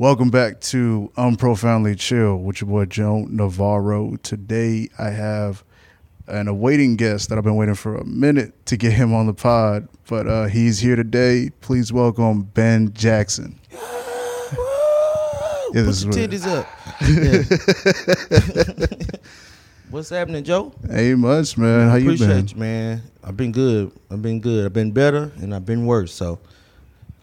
Welcome back to Unprofoundly Chill with your boy Joe Navarro. Today I have an awaiting guest that I've been waiting for a minute to get him on the pod, but uh, he's here today. Please welcome Ben Jackson. Yeah, this Put your titties up. Yeah. What's happening, Joe? Ain't much, man. How you Appreciate been? you, man. I've been good. I've been good. I've been better and I've been worse. So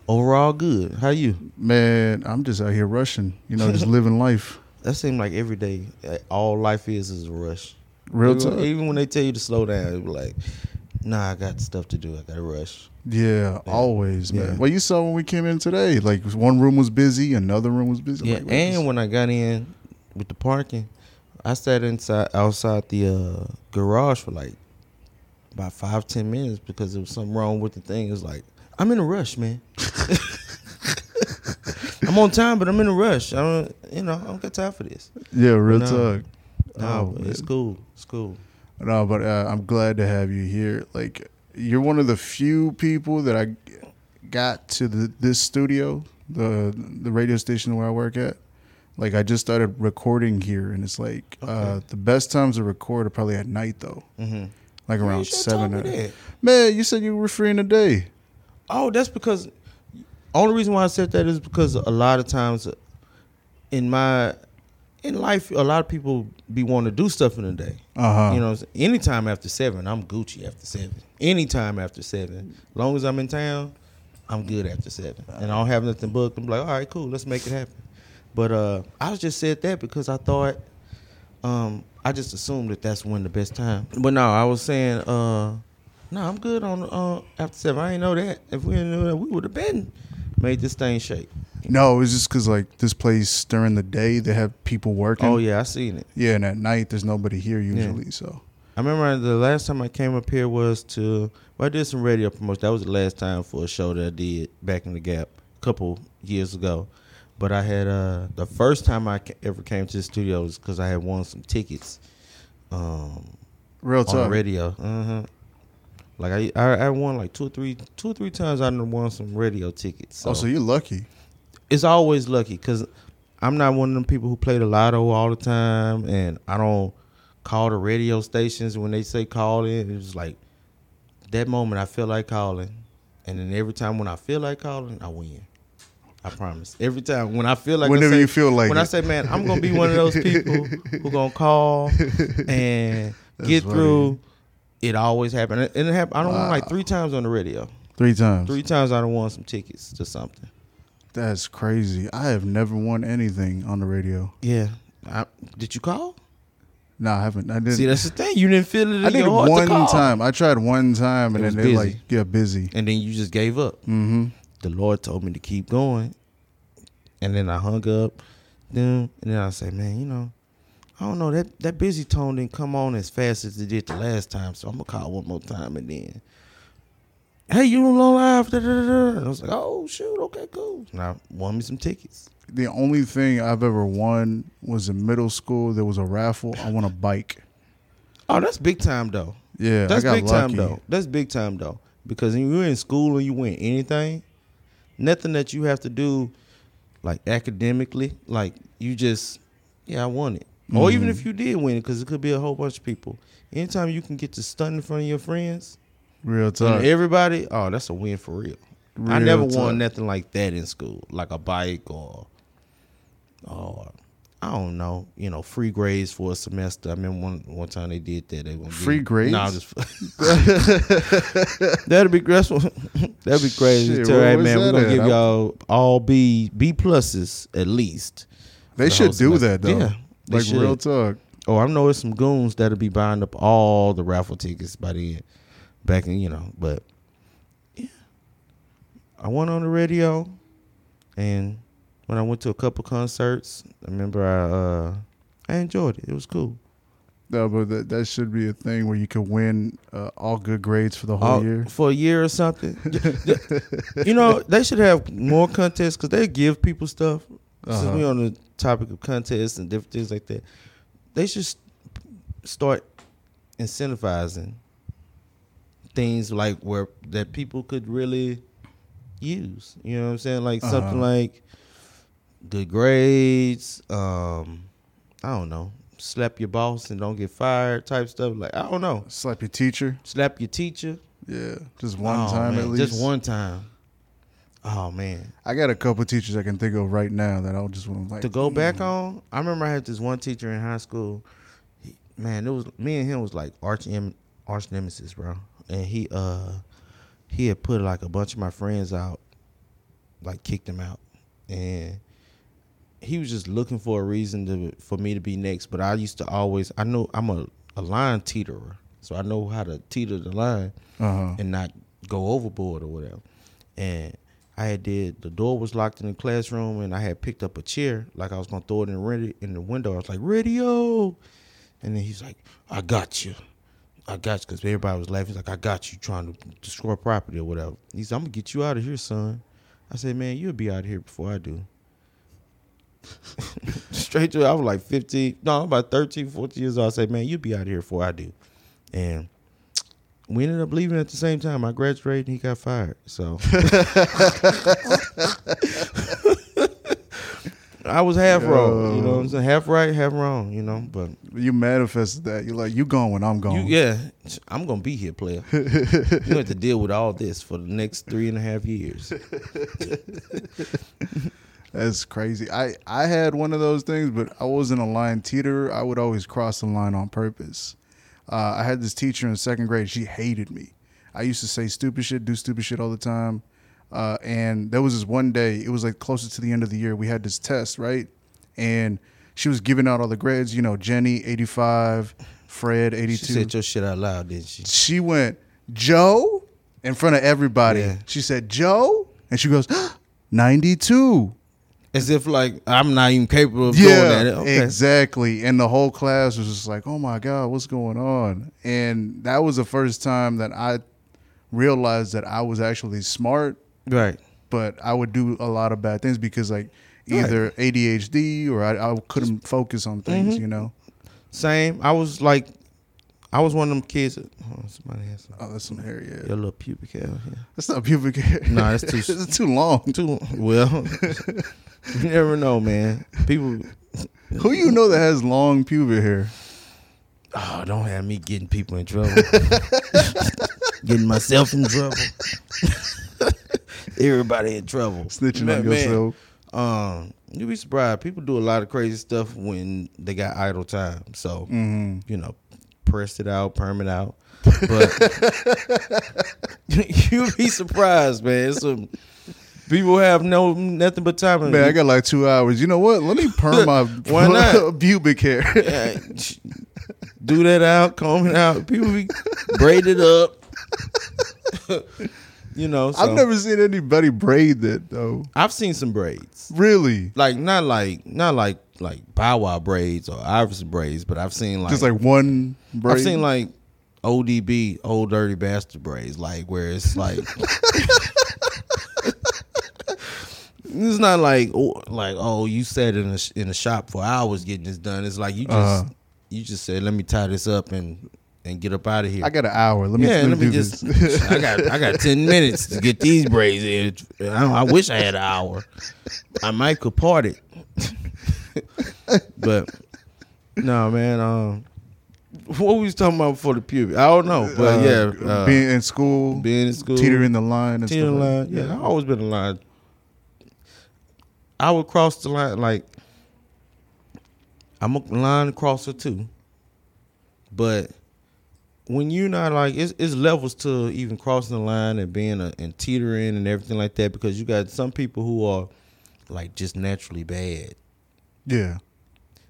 overall, good. How you? Man, I'm just out here rushing. You know, just living life. That seems like every day, all life is is a rush. Real even, talk. even when they tell you to slow down, it's like, nah, I got stuff to do. I got to rush. Yeah, always, man. Yeah. Well, you saw when we came in today. Like one room was busy, another room was busy. Yeah, Like, and when I got in with the parking, I sat inside outside the uh, garage for like about five ten minutes because there was something wrong with the thing. It's like I'm in a rush, man. I'm on time, but I'm in a rush. I don't, you know, I don't got time for this. yeah, real No. talk. No, Oh, it's cool. It's cool. No, but uh, I'm glad to have you here. Like, you're one of the few people that I got to the, this studio, the the radio station where I work at. Like, I just started recording here, and it's like uh, the best times to record are probably at night, though. Mm-hmm. Like around seven. or- Man, you said you were free in the day. Oh, that's because only reason why I said that is because a lot of times in my in life, a lot of people be wanting to do stuff in the day. Uh huh. You know, anytime after seven, I'm Gucci after seven. Anytime after seven, long as I'm in town, I'm good after seven, and I don't have nothing booked. I'm like, all right, cool, let's make it happen. But uh, I just said that because I thought, um, I just assumed that that's when the best time. But no, I was saying, uh, no, I'm good on uh, after seven. I ain't know that. If we didn't know that, we would have been made this thing shake. No, it was just because like this place during the day they have people working. Oh yeah, I seen it. Yeah, and at night there's nobody here usually. So I remember the last time I came up here was to well, I did some radio promotion. That was the last time for a show that I did back in the Gap a couple years ago. But I had uh the first time I ever came to the studio was because I had won some tickets um real on talk. radio. Uh-huh. Like I, I I won like two or three two or three times I won some radio tickets. oh, so you're lucky. it's always lucky because I'm not one of them people who play the lotto all the time, and I don't call the radio stations when they say call in. It's like that moment I feel like calling, and then every time when I feel like calling, I win. I promise. Every time when I feel like Whenever say- you feel like when I say, man, I'm gonna be one of those people who gonna call and That's get funny. through. It always happened, and it happened. I don't won like three times on the radio. Three times. Three times I don't won some tickets to something. That's crazy. I have never won anything on the radio. Yeah. I, did you call? No, I haven't. I didn't. See, that's the thing. You didn't feel it in I did your heart to one time. I tried one time, and It then they busy. like get busy. and then you just gave up. Mm-hmm. The Lord told me to keep going, and then I hung up. Then and then I said, man, you know, I don't know that that busy tone didn't come on as fast as it did the last time, so I'm gonna call one more time, and then. Hey, you on Low live? Da, da, da. And I was like, oh shoot, okay, cool. Now won me some tickets. The only thing I've ever won was in middle school. There was a raffle. I won a bike. Oh, that's big time though. Yeah, That's I got big lucky. time though. That's big time though. Because when you're in school and you win anything, nothing that you have to do like academically, like you just yeah, I won it. Or even Mhm. if you did win it, because it could be a whole bunch of people. Anytime you can get to stun in front of your friends Real talk. everybody, oh, that's a win for real. I never talk. won nothing like that in school, like a bike or, or I don't know, you know, free grades for a semester. I remember one one time they did that. They gonna Free you- grades? Nah, just that'd be that's what- that'd be crazy. Shit, Tell, hey man, we're gonna at? give y'all all B B pluses at least. They the should do semester. that though. Yeah, they like should. real talk. Oh, I know there's some goons that'll be buying up all the raffle tickets by the end. Back in, you know, but yeah. I went on the radio and when I went to a couple concerts, I remember I uh I enjoyed it. It was cool. No, but that, that should be a thing where you could win uh, all good grades for the whole All- year. For a year or something. you know, they should have more contests because they give people stuff. Since Uh-huh. we on the topic of contests and different things like that, they should start incentivizing things like where that people could really use. You know what I'm saying? Like something Uh-huh. like good grades. Um, I don't know, slap your boss and don't get fired type stuff. Like I don't know, Slap your teacher. slap your teacher. Yeah, just one Oh, time man, at least. Just one time. Oh man, I got a couple teachers I can think of right now that I'll just want to like to go mm. back on. I remember I had this one teacher in high school. He, man, it was me and him was like arch arch nemesis, bro. And he uh he had put like a bunch of my friends out, like kicked them out, and he was just looking for a reason to for me to be next. But I used to always I know I'm a a line teeterer, so I know how to teeter the line Uh-huh. and not go overboard or whatever. And I had did the door was locked in the classroom, and I had picked up a chair like I was gonna throw it in the radi- in the window. I was like radio, and then he's like, "I got you, I got you," because everybody was laughing. He's like, "I got you," trying to destroy property or whatever. He's, "I'm gonna get you out of here, son." I said, "Man, you'll be out of here before I do." Straight to I was like 15, no, I'm about 13, 14 years old. I said, "Man, you'll be out of here before I do," and we ended up leaving at the same time. I graduated and he got fired. So I was half wrong. You know what I'm saying? Half right, half wrong, you know. But You manifested that. You're like, you going when I'm you, going. yeah, I'm gonna be here, player. you have to deal with all this for the next three and a half years. That's crazy. I I had one of those things, but I wasn't a line teeter. I would always cross the line on purpose. Uh, I had this teacher in second grade. She hated me. I used to say stupid shit, do stupid shit all the time. Uh, and there was this one day. It was like closer to the end of the year. We had this test, right? And she was giving out all the grades. You know, Jenny eighty five, Fred 82. She said your shit out loud, didn't she? she went Joe in front of everybody. Yeah. She said Joe, and she goes ninety two. As if like I'm not even capable of doing that. Okay. exactly. And the whole class was just like, "Oh my god, what's going on?" And that was the first time that I realized that I was actually smart, Right. but I would do a lot of bad things because like either ADHD or I, I couldn't focus on things. Mm-hmm. You know. Same. I was like, I was one of them kids. That, on, somebody has some, Oh, that's some hair. Yeah, your little pubic hair. Yeah. that's not pubic hair. Nah, it's too- it's too long. Too well. you never know, man. People. Who you know that has long pubic hair? Oh, don't have me getting people in trouble. getting myself in trouble. Everybody in trouble. Snitching Man, on man, yourself. Um, you'd be surprised. People do a lot of crazy stuff when they got idle time. So Mm-hmm. you know, pressed it out, perm it out. But you'd be surprised, man. Some people have no nothing but time. Man, I got like two hours. You know what? Let me perm my Why not? pubic hair. Yeah, do that out, comb it out. People be braided up. you know, so. I've never seen anybody braid that though. I've seen some braids, Really? like not like not like like Bow Wow braids or Iverson braids, but I've seen like Just like one braid. I've seen like ODB, old dirty bastard braids, like where it's like it's not like oh, like oh you sat in a in a shop for hours getting this done. It's like you just Uh-huh. you just said let me tie this up and and get up out of here. I got an hour. Let me, yeah, let me, let me just. I got I got ten minutes to get these braids in. I, I wish I had an hour. I might could part it, but no, man. Um, what were we was talking about before the puberty? I don't know, but Uh, yeah, uh, being in school, being in school, teetering the line and teetering stuff. line. Yeah, I always been in line. I would cross the line like I'm a line crosser too, but when you're not like it's, it's levels to even crossing the line and being a, and teetering and everything like that because you got some people who are like just naturally bad. Yeah.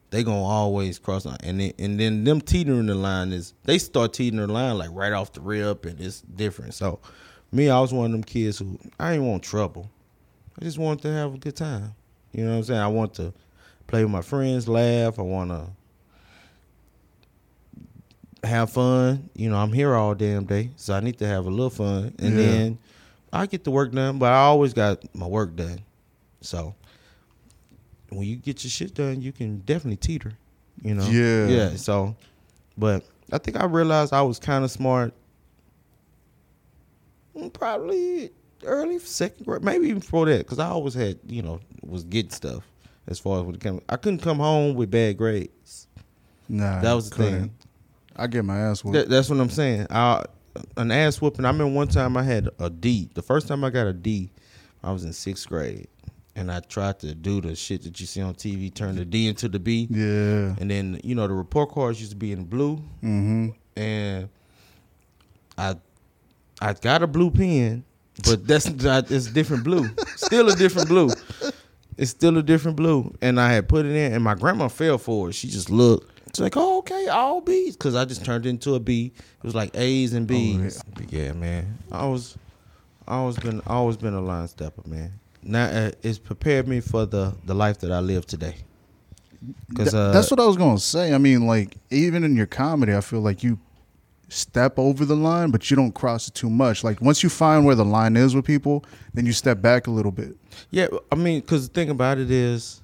They gonna always cross line, and then, and then them teetering the line is they start teetering the line like right off the rip, and it's different. So, me, I was one of them kids who I didn't want trouble. I just wanted to have a good time. You know what I'm saying? I want to play with my friends, laugh. I want to have fun. You know, I'm here all damn day, so I need to have a little fun, and Yeah. then I get the work done. But I always got my work done, so when you get your shit done, you can definitely teeter. You know, Yeah. yeah. So, but I think I realized I was kind of smart. mm, Probably early second grade, maybe even before that, because I always had, you know, was getting stuff. as far as when it came. I couldn't come home with bad grades. Nah, That was the couldn't. thing. I get my ass whooped. That, that's what I'm saying. I, an ass whooping. I remember one time I had a D. The first time I got a D, I was in sixth grade, and I tried to do the shit that you see on TV, turn the D into the B, yeah. and then you know the report cards used to be in blue, Mm-hmm. and I, I got a blue pen, but that's not, it's different blue. Still a different blue. It's still a different blue, and I had put it in, and my grandma fell for it. She just looked. She's like, "Oh, okay, all B's," because I just turned it into a B. It was like A's and B's. But yeah, man, I was, I always been, always been a line stepper, man. Now uh, it's prepared me for the the life that I live today. Because uh, that's what I was gonna say. I mean, like even in your comedy, I feel like you step over the line, but you don't cross it too much. Like once you find where the line is with people, then you step back a little bit. Yeah, I mean, because the thing about it is,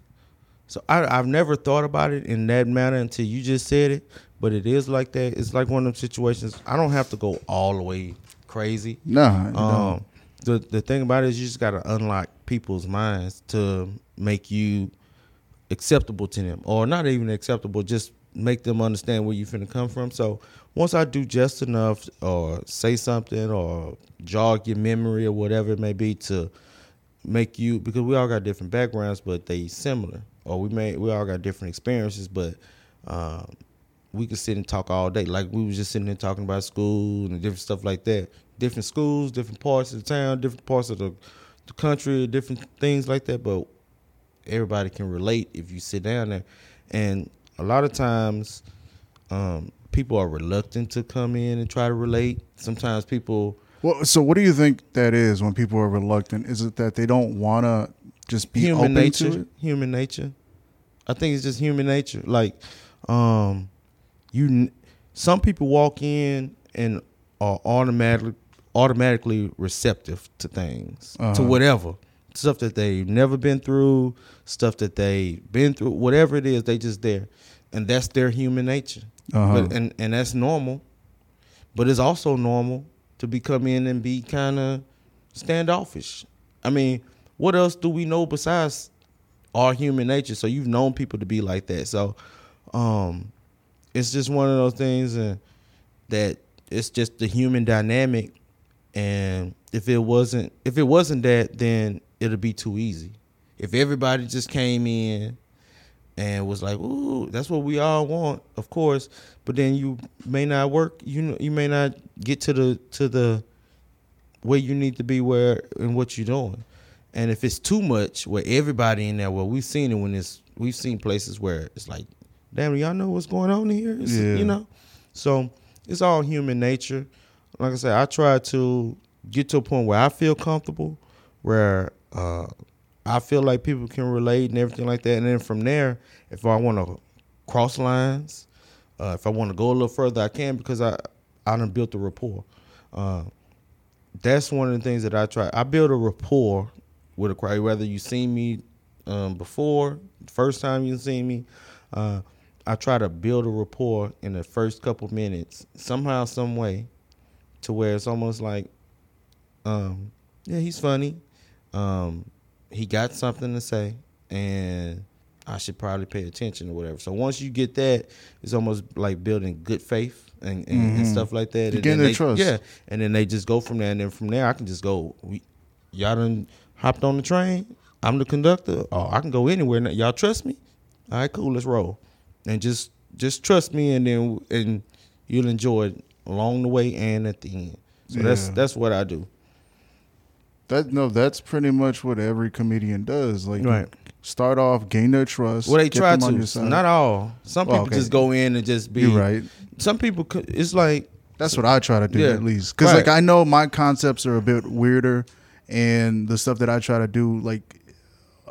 so I, I've never thought about it in that manner until you just said it. But it is like that. It's like one of them situations. I don't have to go all the way crazy. Nah, Um, the the thing about it is you just got to unlock people's minds to make you acceptable to them, or not even acceptable, just make them understand where you're finna come from. So once I do just enough, or say something, or jog your memory, or whatever it may be, to make you because we all got different backgrounds, but they similar, or we may we all got different experiences, but. Um, we could sit and talk all day. Like we was just sitting there talking about school and different stuff like that. Different schools, different parts of the town, different parts of the, the country, different things like that. But everybody can relate if you sit down there. And a lot of times, um, people are reluctant to come in and try to relate. Sometimes people, Well, so what do you think that is when people are reluctant? Is it that they don't want to just be human open nature, to it? human nature. I think it's just human nature. Like, um, you, some people walk in and are automatically automatically receptive to things, to Uh-huh. whatever stuff that they've never been through, stuff that they've been through, whatever it is, they just there, and that's their human nature. Uh-huh. But and and that's normal, but it's also normal to be come in and be kind of standoffish. I mean, what else do we know besides our human nature? So you've known people to be like that. So um it's just one of those things and that it's just the human dynamic and if it wasn't if it wasn't that then it'll be too easy. If everybody just came in and was like, "Ooh, that's what we all want," of course. But then you may not work. You know, you may not get to the to the where you need to be where and what you're doing. And if it's too much, where everybody in there, well, we've seen it when it's we've seen places where it's like, damn, y'all know what's going on here, It's- Yeah. you know. So it's all human nature. Like I said, I try to get to a point where I feel comfortable, where uh, I feel like people can relate and everything like that. And then from there, if I want to cross lines, uh, if I want to go a little further, I can because I I done built a rapport. Uh, that's one of the things that I try. I build a rapport with a crowd, whether you seen me um, before, first time you seen me. Uh, I try to build a rapport in the first couple minutes, somehow, some way, to where it's almost like, um, yeah, he's funny. Um, he got something to say, and I should probably pay attention or whatever. So once you get that, it's almost like building good faith and, and, and Mhm. stuff like that. You And then their they- trust. Yeah, and then they just go from there, and then from there I can just go. We, y'all done hopped on the train. I'm the conductor. Oh, I can go anywhere. Now. Y'all trust me? All right, cool. Let's roll. And just just trust me, and then and you'll enjoy it along the way and at the end. So that's that's what I do. That no, that's pretty much what every comedian does. Like, Right. start off, gain their trust. Well, they try them on your to. Not all. Some people okay. just go in and just be. You're right. Some people. It's like That's what I try to do Yeah. at least, because Right. like I know my concepts are a bit weirder, and the stuff that I try to do, like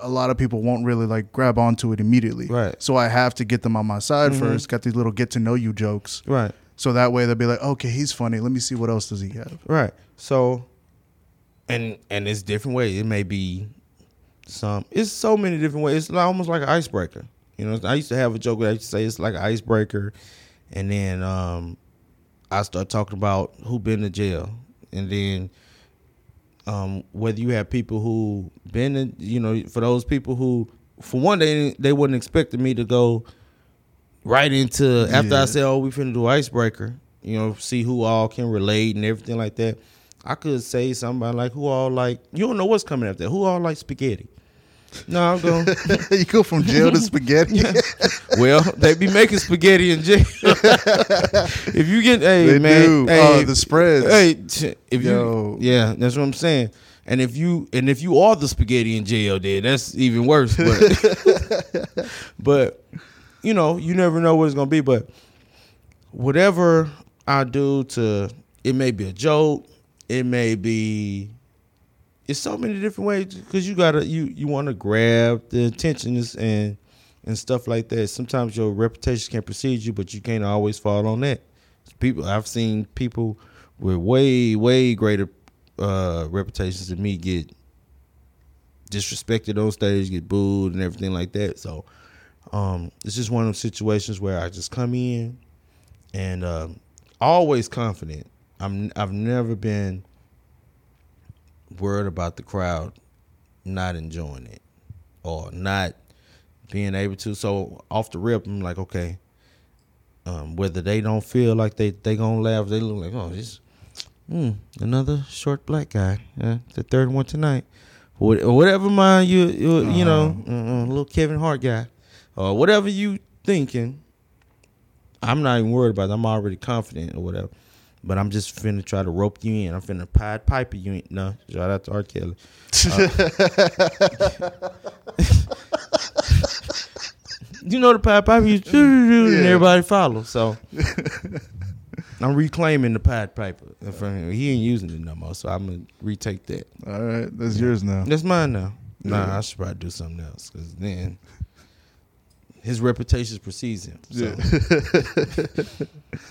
a lot of people won't really like grab onto it immediately. Right. So I have to get them on my side Mhm. first. Got these little get to know you jokes, right. so that way they'll be like, okay, he's funny. Let me see what else does he have. Right. So, and and it's different ways. It may be some. It's so many different ways. It's like, almost like an icebreaker. You know, I used to have a joke that I used to say it's like an icebreaker, and then um, I start talking about who been to jail, and then um, whether you have people who been in, you know, for those people who for one, they they wasn't expecting me to go right into after Yeah. I said, "Oh, we finna do icebreaker." You know, see who all can relate and everything like that. I could say somebody like who all like you don't know what's coming after. Who all like spaghetti? No, I'm going. you go from jail to spaghetti. well, they be making spaghetti in jail. if you get, hey They man, do. hey, Uh, the spreads. Hey, if Yo. you, yeah, that's what I'm saying. And if you and if you are the spaghetti in jail, then that's even worse. But, but you know, you never know what it's gonna be. But whatever I do to, it may be a joke. It may be. It's so many different ways because you gotta you you want to grab the attention and and stuff like that. Sometimes your reputation can precede you, but you can't always fall on that. People I've seen people with way way greater uh, reputations than me get disrespected on stage, get booed, and everything like that. So um, it's just one of those situations where I just come in and um, always confident. I'm I've never been worried about the crowd not enjoying it or not being able to. So off the rip, I'm like, okay, um, whether they don't feel like they they gonna laugh, they look like, oh, this, mm, another short black guy, yeah, the third one tonight, or whatever mind you you, you know, uh, little Kevin Hart guy, or whatever you thinking. I'm not even worried about. it. I'm already confident or whatever. But I'm just finna try to rope you in. I'm finna pied piper you in. No, shout out to R. Kelly. Uh, you know the Pied Piper, you and everybody follow. So I'm reclaiming the Pied Piper. He ain't using it no more, so I'm gonna retake that. All right, that's yours now. That's mine now. Nah, Yeah. I should probably do something else because then his reputation precedes him. So. Yeah.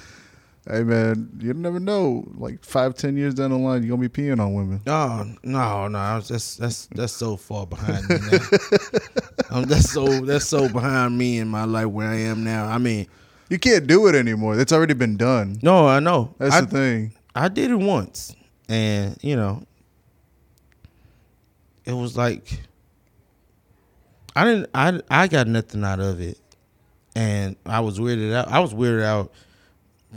hey man, you never know. Like five, ten years down the line, you're gonna be peeing on women. Oh no, no, I was- that's that's that's so far behind me now. um, that's so that's so behind me in my life where I am now. I mean, You can't do it anymore. It's already been done. no, I know. That's I, the thing. I did it once, and you know, it was like I didn't. I I got nothing out of it, and I was weirded out. I was weirded out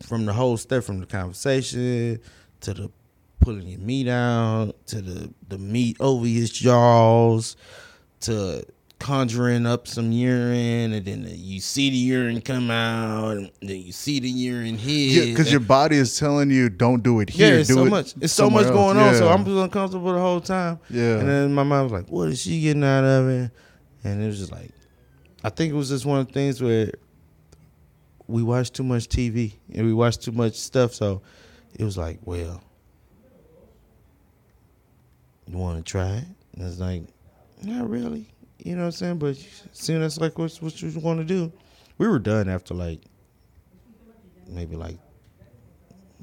from the whole stuff, from the conversation to the pulling your meat out to the the meat over his jaws to conjuring up some urine and then you see the urine come out and then you see the urine hit because your body is telling you don't do it yeah, here. it's do so it much. It's so much going else. on. So I'm just uncomfortable the whole time. Yeah. And then my mom was like, "What is she getting out of it?" And it was just like, I think it was just one of the things where we watched too much TV and we watched too much stuff. So it was like, well, you want to try it? And it's like, not really. You know what I'm saying? But seeing that's like what what you want to do. We were done after like maybe like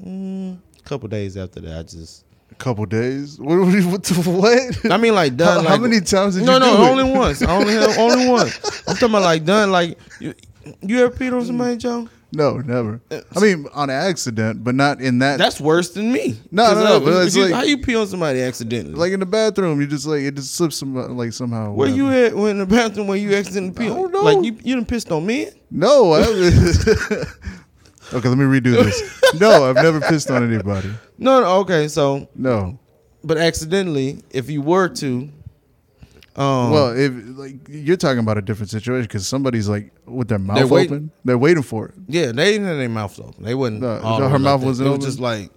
mm, a couple days after that. I just a couple days. What? What? what? I mean, like done. How- how many times did no, you no, do it? only once. I only only once. I'm talking about like done. Like you, you ever peed on somebody, Joe? No, never. I mean, on accident, but not in that. That's worse than me. No, no, no, uh, but it's you- like- how you pee on somebody accidentally? like in the bathroom. You just like it just slips some like somehow. where you whatever. at? When in the bathroom where you accidentally pee? I don't know. Like you, you done pissed on me? No. I, okay, let me redo this. No, I've never pissed on anybody. No, no. Okay, so No. but accidentally, if you were to, um, Well, if like you're talking about a different situation because somebody's like with their mouth They're waiting. open, they're waiting for it. yeah, they didn't have their mouth open. They wouldn't. No, her mouth wasn't It was just like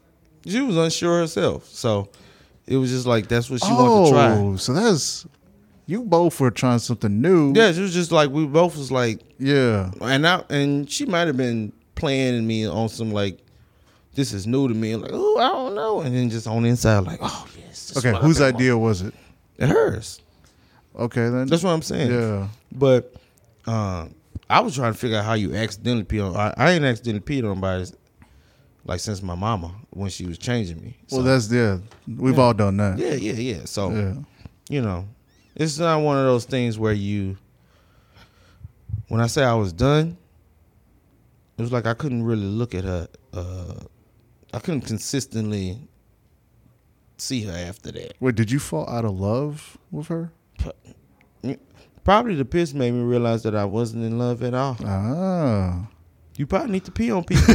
she was unsure herself. So it was just like that's what she wanted to try. Oh, so that's you both were trying something new. Yeah, it was just like we both was like, Yeah. and I and she might have been playing me on some like, this is new to me. I'm like, oh, I don't know, and then just on the inside, like, oh yes. Okay, whose idea was it? wanting. Hers. Okay, then. That's what I'm saying. yeah. But um, I was trying to figure out how you accidentally pee on. I, I ain't accidentally peed on nobody like since my mama when she was changing me. Well, that's yeah. We've all done that. yeah, yeah, yeah. So Yeah. you know, it's not one of those things where you. When I say I was done, it was like I couldn't really look at her. Uh, I couldn't consistently see her after that. Wait, did you fall out of love with her? Probably the piss made me realize that I wasn't in love at all. Ah. You probably need to pee on people.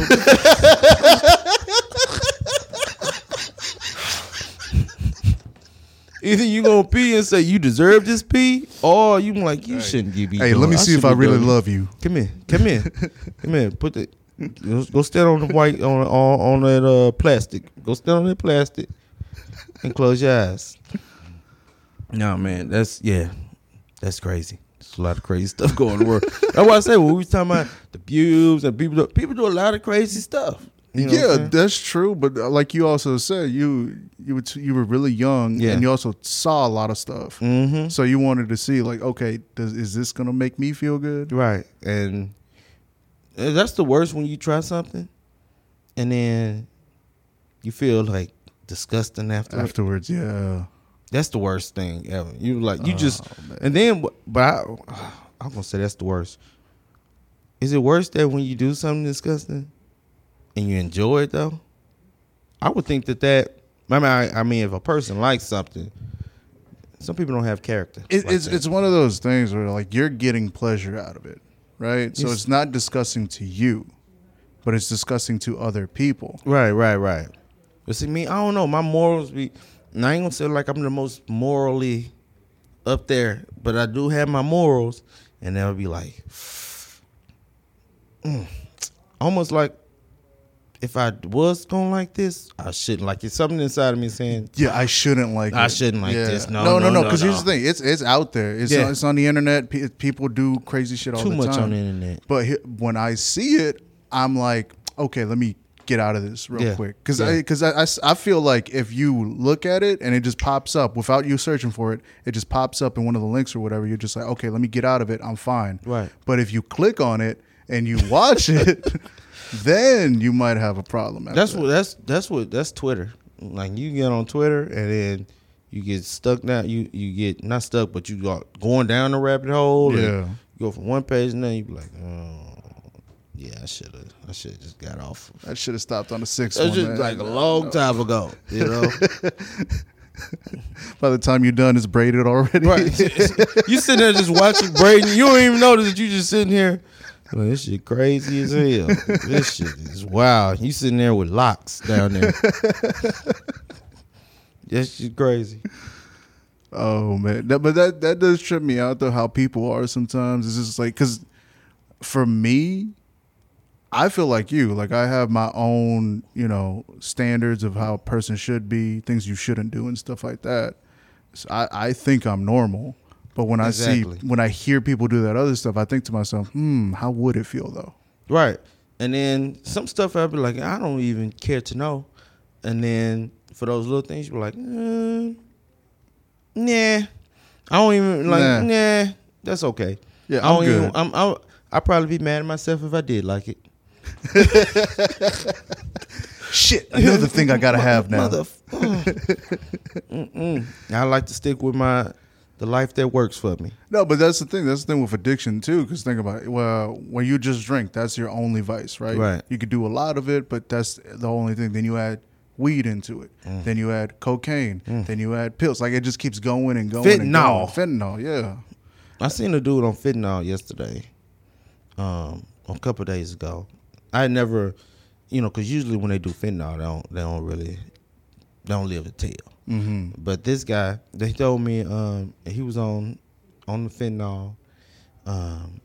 Either you gonna pee and say you deserve this pee, or you like you shouldn't give me. Hey, let me see if I really love you. Come here, come here, come here. Put the go go stand on the white on on, on that uh plastic. Go stand on that plastic and close your eyes. No man, that's yeah, that's crazy. There's a lot of crazy stuff going on in the world. That's why I say when we was talking about the views and people, do, people do a lot of crazy stuff. You know yeah, that's true. But uh, like you also said, you you were t- you were really young, Yeah. and you also saw a lot of stuff. Mhm. So you wanted to see, like, okay, does is this gonna make me feel good? Right. And uh, that's the worst when you try something and then you feel like disgusting after. Afterwards, yeah. That's the worst thing ever. You like you just Oh, and then but I I'm gonna say that's the worst. Is it worse that when you do something disgusting and you enjoy it though? I would think that that I mean I, I mean if a person likes something, some people don't have character. It, like it's that. it's one of those things where like you're getting pleasure out of it, right? So Yes. it's not disgusting to you, but it's disgusting to other people. Right, right, right. But see, me, I don't know. My morals be. And I ain't gonna say like I'm the most morally up there, but I do have my morals, and they'll be like, mm, almost like if I was going like this, I shouldn't. Like it's something inside of me saying, Yeah, I shouldn't like. I it. shouldn't like this. No, no, no, no. no, Because here's the thing: it's it's out there. It's Yeah. it's on the internet. Pe- people do crazy shit all too the much on the internet. But he, when I see it, I'm like, okay, let me get out of this real Yeah. quick because. I because I, I s- I feel like if you look at it and it just pops up without you searching for it, it just pops up in one of the links or whatever. You're just like, okay, let me get out of it. I'm fine. Right. But if you click on it and you watch it, then you might have a problem. after That's that. what. That's that's what. That's Twitter. Like you get on Twitter and then you get stuck now. You you get not stuck, but you got going down the rabbit hole. and Yeah. You go from one page and then you be like, oh, yeah, I should have. I should have just got off. I should have stopped on the sixth That's just man. like a long time ago. You know. By the time you're done, it's braided already. right. you sitting there just watching braiding. You don't even notice that you just sitting here. Like, this shit crazy as hell. this shit is wild. You sitting there with locks down there. this shit crazy. Oh man, that, but that that does trip me out though. How people are sometimes. It's just like because for me, I feel like you. Like I have my own, you know, standards of how a person should be, things you shouldn't do, and stuff like that. So I I think I'm normal, but when I see when I hear people do that other stuff, I think to myself, hmm, how would it feel though? Right. And then some stuff I'd be like, I don't even care to know. And then for those little things, you be like, mm, nah. I don't even like, Nah. nah. that's okay. Yeah, I I'm don't good. even. I'm. I'll, I'd probably be mad at myself if I did like it. Shit, another thing I gotta have now. Mother. Mm-mm. I like to stick with my the life that works for me. No, but that's the thing. That's the thing with addiction too. Because think about it. Well, when you just drink, that's your only vice, right? Right. You could do a lot of it, but that's the only thing. Then you add weed into it. Mm. Then you add cocaine. Then you add pills. Like it just keeps going and going. And Fentanyl. going. Fentanyl. Yeah. I seen a dude on fentanyl yesterday, um, a couple days ago. I never, you know, because usually when they do fentanyl, they don't, they don't really, they don't live to tell. Mm-hmm. But this guy, they told me um, he was on, on the fentanyl. Um,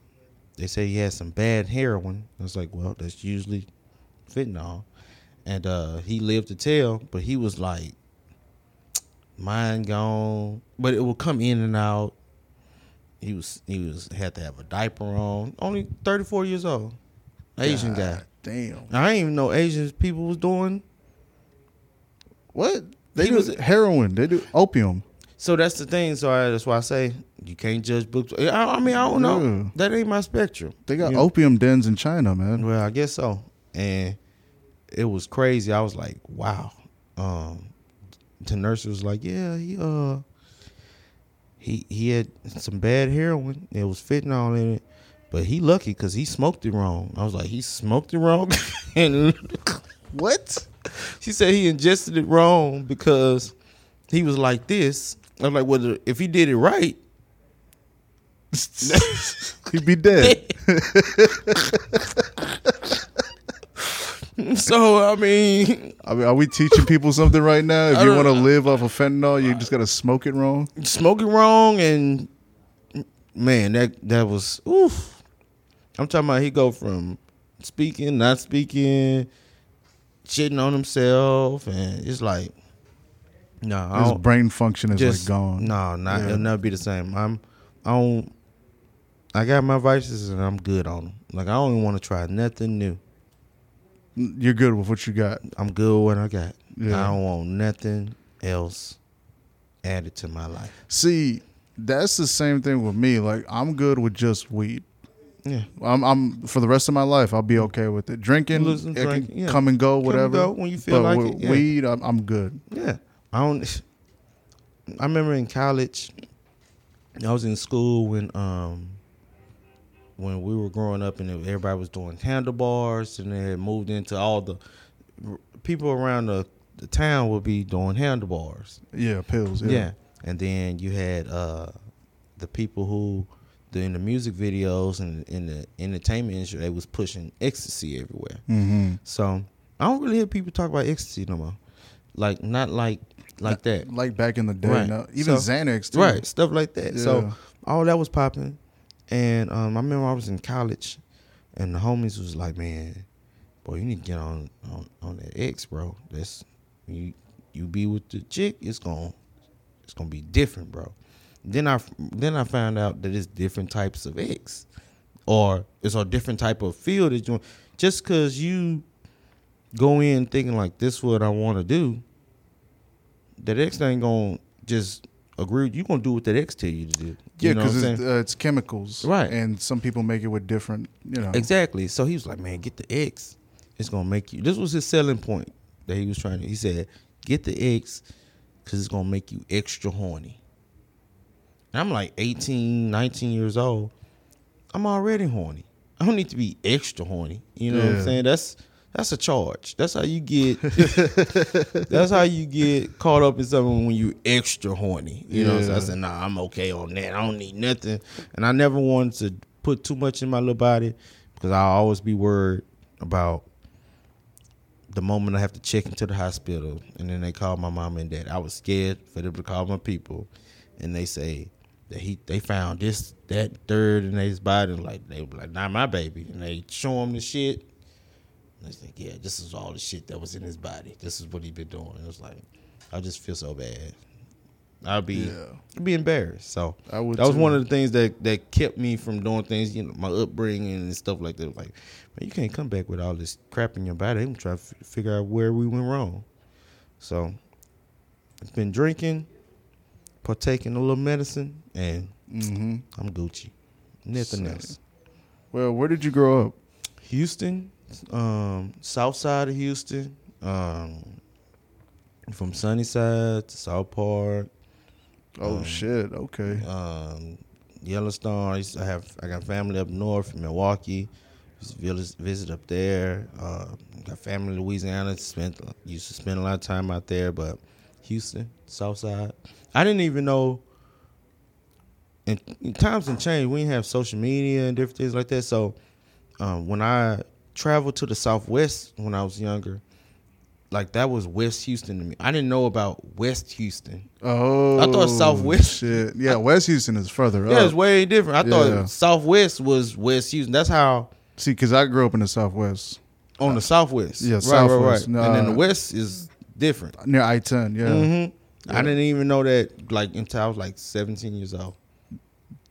they say he had some bad heroin. I was like, well, that's usually fentanyl, and uh, he lived to tell. But he was like, mind gone. But it would come in and out. He was he was had to have a diaper on. Only thirty four years old, Asian guy. Damn. I didn't even know Asian people was doing. What? They He do was- heroin. They do opium. So that's the thing. So I, that's why I say you can't judge books. I, I mean, I don't know. Yeah. That ain't my spectrum. They got You- opium dens in China, man. Well, I guess so. And it was crazy. I was like, wow. Um, the nurse was like, yeah, he uh, he he had some bad heroin. It was fentanyl in it, but he lucky because he smoked it wrong. I was like, he smoked it wrong, and What? she said he ingested it wrong because he was like this. I was like, well, if he did it right, He'd be dead. so I mean, I mean, are we teaching people something right now? If you want to live off of fentanyl, you just gotta smoke it wrong. Smoke it wrong and man, that that was oof. I'm talking about he go from speaking, not speaking, shitting on himself, and it's like, no, I His brain function is just like gone. No, not Yeah. it'll never be the same. I'm, I don't. I got my vices and I'm good on them. Like I don't even want to try nothing new. You're good with what you got. I'm good with what I got. Yeah. I don't want nothing else added to my life. See, that's the same thing with me. Like I'm good with just weed. Yeah. I'm, I'm for the rest of my life. I'll be okay with it. Drinking, Listen, it drink, can yeah. come and go, Come and whatever. go when you feel but like with it, yeah. weed, I'm, I'm good. Yeah, I don't. I remember in college, I was in school when um when we were growing up and everybody was doing handlebars and they had moved into all the people around the, the town would be doing handlebars. Yeah, pills. Yeah. Yeah, and then you had uh the people who the, in the music videos and in the entertainment industry they was pushing ecstasy everywhere. Mm-hmm. So I don't really hear people talk about ecstasy no more. Like not like like that. Like back in the day, Right. no, even So- Xanax too. Right, stuff like that. So all that was popping, and um, I remember I was in college, and the homies was like, "Man, boy, you need to get on on, on that X, bro. That's you you be with the chick, it's gonna it's gonna be different, bro." Then I then I found out that it's different types of X, or it's a different type of field that you just because you go in thinking like this what I want to do, that X ain't gonna just agree. You gonna do what that X tell you to do. Yeah, you know what because it's, uh, it's chemicals, Right. And some people make it with different, you know. exactly. So he was like, man, get the X. It's gonna make you. This was his selling point that he was trying to. He said, get the X because it's gonna make you extra horny. And I'm like 18, 19 years old. I'm already horny. I don't need to be extra horny. You know what I'm saying? That's that's a charge. That's how you get. that's how you get caught up in something when you extra horny. You know. So I Yeah. said, nah, I'm okay on that. I don't need nothing. And I never wanted to put too much in my little body because I always be worried about the moment I have to check into the hospital and then they call my mom and dad. I was scared for them to call my people and they say that he they found this, that, third in his body and like they were like, not my baby. And they show him the shit. And they think, yeah, this is all the shit that was in his body. This is what he been doing. It was like I just feel so bad. I'd be Yeah. I'd be embarrassed. So I would that was too. one of the things that that kept me from doing things, you know, my upbringing and stuff like that. Like, man, you can't come back with all this crap in your body. I'm trying to f- figure out where we went wrong. So, it's been drinking, partaking a little medicine, and hmm I'm Gucci. Nothing else. Well, where did you grow up? Houston, um, south side of Houston, um, from Sunnyside to South Park, Oh Um, shit. Okay. um, Yellowstone. I, used to have I got family up north in Milwaukee. Visit, visit up there. Uh, got family in Louisiana. Spent used to spend a lot of time out there. But Houston, South Side. I didn't even know. And times have changed. We didn't have social media and different things like that. So um, when I traveled to the Southwest when I was younger, like that was West Houston to me. I didn't know about West Houston. Oh, I thought Southwest- Shit. Yeah, West Houston is further Yeah, up. it's way different. I Yeah. thought Southwest was West Houston. That's how See, because I grew up in the Southwest on the Southwest. yeah, right, Southwest. right, right. and then the West is different. near I ten. Yeah. Hmm I didn't even know that like until I was like 17 years old.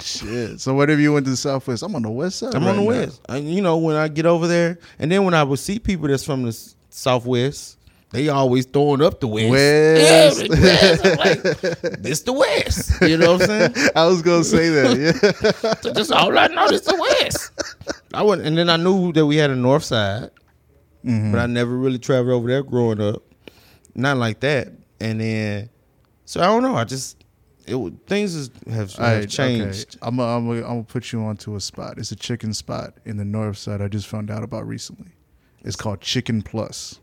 Shit. So whatever you went to the Southwest, I'm on the West side. I'm on the now. West. And you know when I get over there, and then when I would see people that's from the Southwest, they always throwing up the West. West. Yeah, West. Like, this the West. You know what I'm saying? I was gonna say that. Yeah. So that's all I know. is the West. I went, and then I knew that we had a North Side, Mm-hmm. but I never really traveled over there growing up. Not like that. And then, so I don't know. I just it things is, have, have Alright, changed. Okay. I'm gonna I'm gonna- put you onto a spot. It's a chicken spot in the North Side. I just found out about recently. It's called Chicken Plus.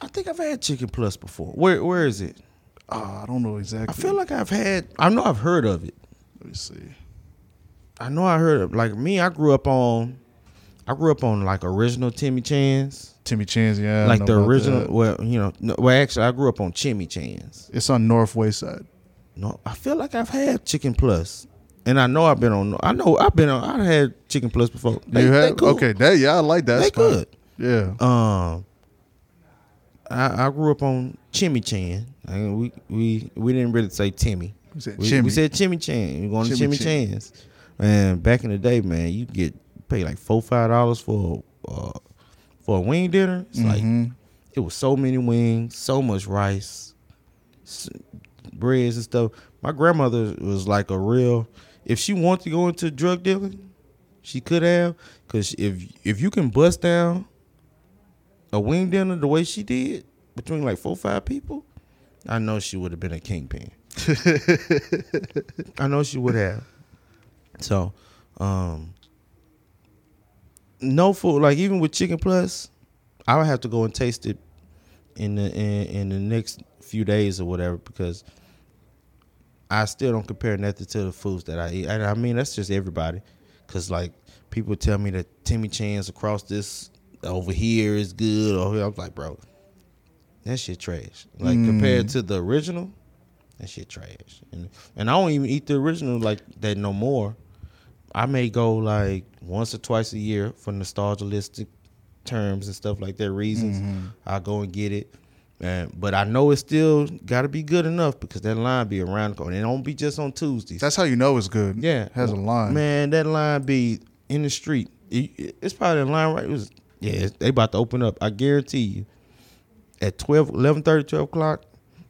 I think I've had Chicken Plus before. Where where is it? Oh, I don't know exactly. I feel like I've had. I know I've heard of it. Let me see. I know I heard of. like me. I grew up on, I grew up on like original Timmy Chan's, Timmy Chan's, yeah. Like the original. that. Well, you know, no, well actually, I grew up on Chimmy Chan's. It's on North Wayside. No, I feel like I've had Chicken Plus, and I know I've been on. I know I've been on. I've had Chicken Plus before. They, you have cool. okay. That yeah, I like that. They spot. good. Yeah. Um, I, I grew up on Chimmy Chan. I mean, we we we didn't really say Timmy. We said We, Chimmy. we said Chimmy Chan. We going to Chimmy Chimmy Chan's. Man, back in the day, man, you get pay like four five dollars for uh, for a wing dinner. It's like Mhm. it was so many wings, so much rice, breads and stuff. My grandmother was like a real. If she wanted to go into drug dealing, she could have. Cause if if you can bust down a wing dinner the way she did between like four five people, I know she would have been a kingpin. I know she would have. So, um, no food like even with chicken plus, I would have to go and taste it in the in, in the next few days or whatever because I still don't compare nothing to the foods that I eat. And I mean that's just everybody, because like people tell me that Timmy Chan's across this over here is good or here. I'm like, bro, that shit trash. Like Mm. compared to the original, that shit trash. And and I don't even eat the original like that no more. I may go like once or twice a year for nostalgialistic terms and stuff like that reasons. Mhm. I go and get it. And, but I know it's still got to be good enough because that line be around the corner. It don't be just on Tuesdays. That's how you know it's good. yeah, It has a line. Man, that line be in the street. It- It's probably a line right. It was, yeah, they about to open up. I guarantee you. At 12, 11 12 o'clock,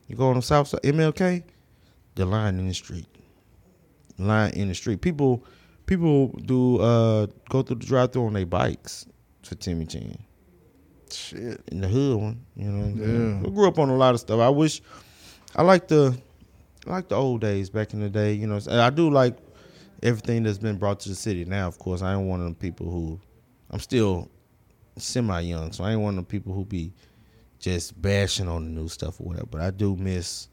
you go on the south side, MLK, the line in the street. Line in the street. People people do uh go through the drive through on their bikes for Timmy Chan Shit. in the hood one. You know, Yeah. I grew up on a lot of stuff. I wish I like the I like the old days back in the day. You know, I do like everything that's been brought to the city now. Of course, I ain't one of them people who I'm still semi young, so I ain't one of them people who be just bashing on the new stuff or whatever. But I do miss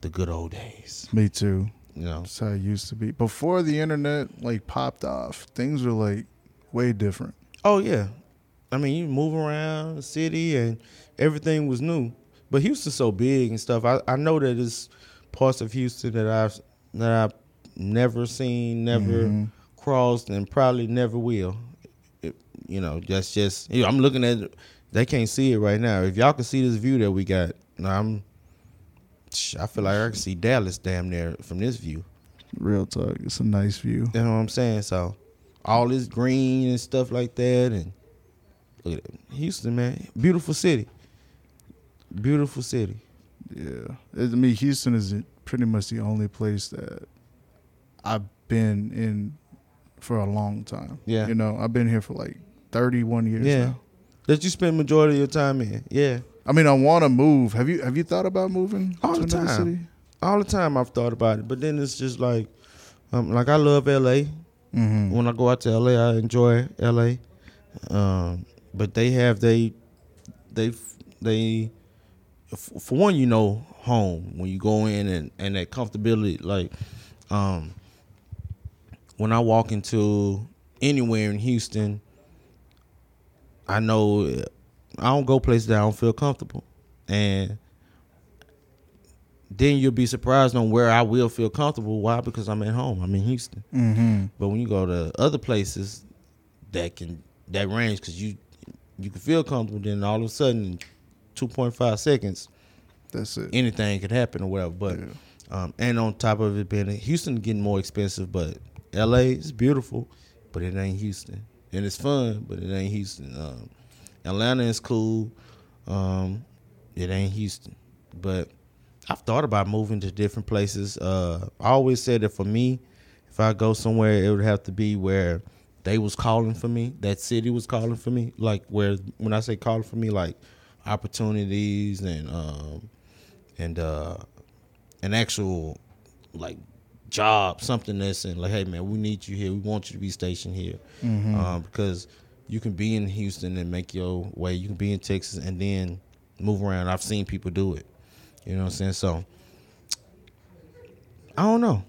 the good old days. Me too. You know, That's how it used to be. Before the internet like popped off, things were like way different. Oh yeah, I mean you move around the city and everything was new. But Houston's so big and stuff. I, I know that it's parts of Houston that I've that I've never seen, never Mhm. crossed, and probably never will. It- you know, that's just you know, I'm looking at. it. They can't see it right now. If y'all can see this view that we got, I'm. I feel like I can see Dallas damn near from this view. Real talk. It's a nice view. You know what I'm saying? So all this green and stuff like that, and look at it. Houston, man, beautiful city, beautiful city. Yeah. I mean, Houston is pretty much the only place that I've been in for a long time. Yeah. You know, I've been here for like 31 years Yeah, now. that you spend majority of your time in. Yeah, I mean, I want to move. Have you have you thought about moving All to the time. city? all the time I've thought about it, but then it's just like, um, like I love L.A. Mm-hmm. When I go out to L.A., I enjoy L.A. Um, but they have they, they they, for one, you know, home when you go in and and that comfortability, like, um, when I walk into anywhere in Houston, I know I don't go places that I don't feel comfortable, and then you'll be surprised on where I will feel comfortable. Why? Because I'm at home. I'm in Houston. Mm-hmm. But when you go to other places that can that range, because you you can feel comfortable, then all of a sudden, two point five seconds, That's it. anything could happen or whatever. But Yeah. um, and on top of it being Houston getting more expensive, but L.A. is beautiful, but it ain't Houston, and it's fun, but it ain't Houston. Um, Atlanta is cool, um, it ain't Houston, but I've thought about moving to different places. Uh, I always said that for me, if I go somewhere, it would have to be where they was calling for me. That city was calling for me. Like where when I say calling for me, like opportunities and um, and uh, an actual like job, something that's in like, hey man, we need you here. We want you to be stationed here Mm-hmm. um, because you can be in Houston and make your way. You can be in Texas and then move around. I've seen people do it. You know what I'm saying? So I don't know.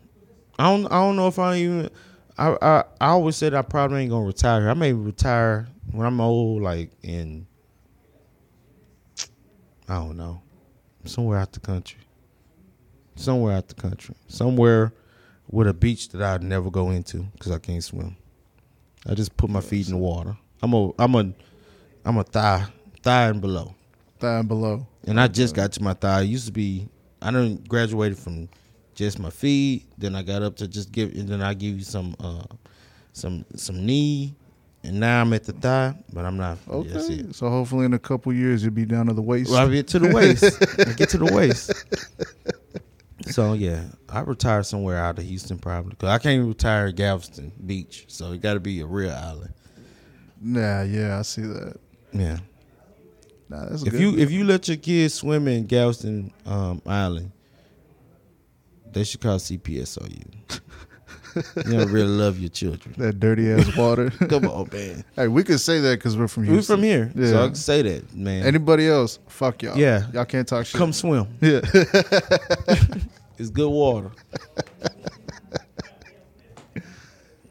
I don't. I don't know if I even. I, I I always said I probably ain't gonna retire. I may retire when I'm old, like in I don't know, somewhere out the country, somewhere out the country, somewhere with a beach that I'd never go into because I can't swim. I just put my feet in the water. I'm a I'm a I'm a thigh thigh and below, Thigh and below. and I just got to my thigh. It used to be I done graduated from just my feet. Then I got up to just give, and then I give you some uh some some knee, and now I'm at the thigh, but I'm not. Okay. It. So hopefully in a couple years you'll be down to the waist. Well, I get to the waist. I get to the waist. So yeah, I retire somewhere out of Houston probably because I can't retire at Galveston Beach. So it got to be a real island. Nah, yeah, I see that. Yeah. Nah, that's If good. you if you let your kids swim in Galveston um, Island, they should call CPS on you. you don't really love your children. that dirty ass water. Come on, man. hey, we could say that because we're from We Houston. from here, so Yeah. I can say that, man. Anybody else? Fuck y'all. Yeah. Y'all can't talk shit. Come swim. Yeah. It's good water.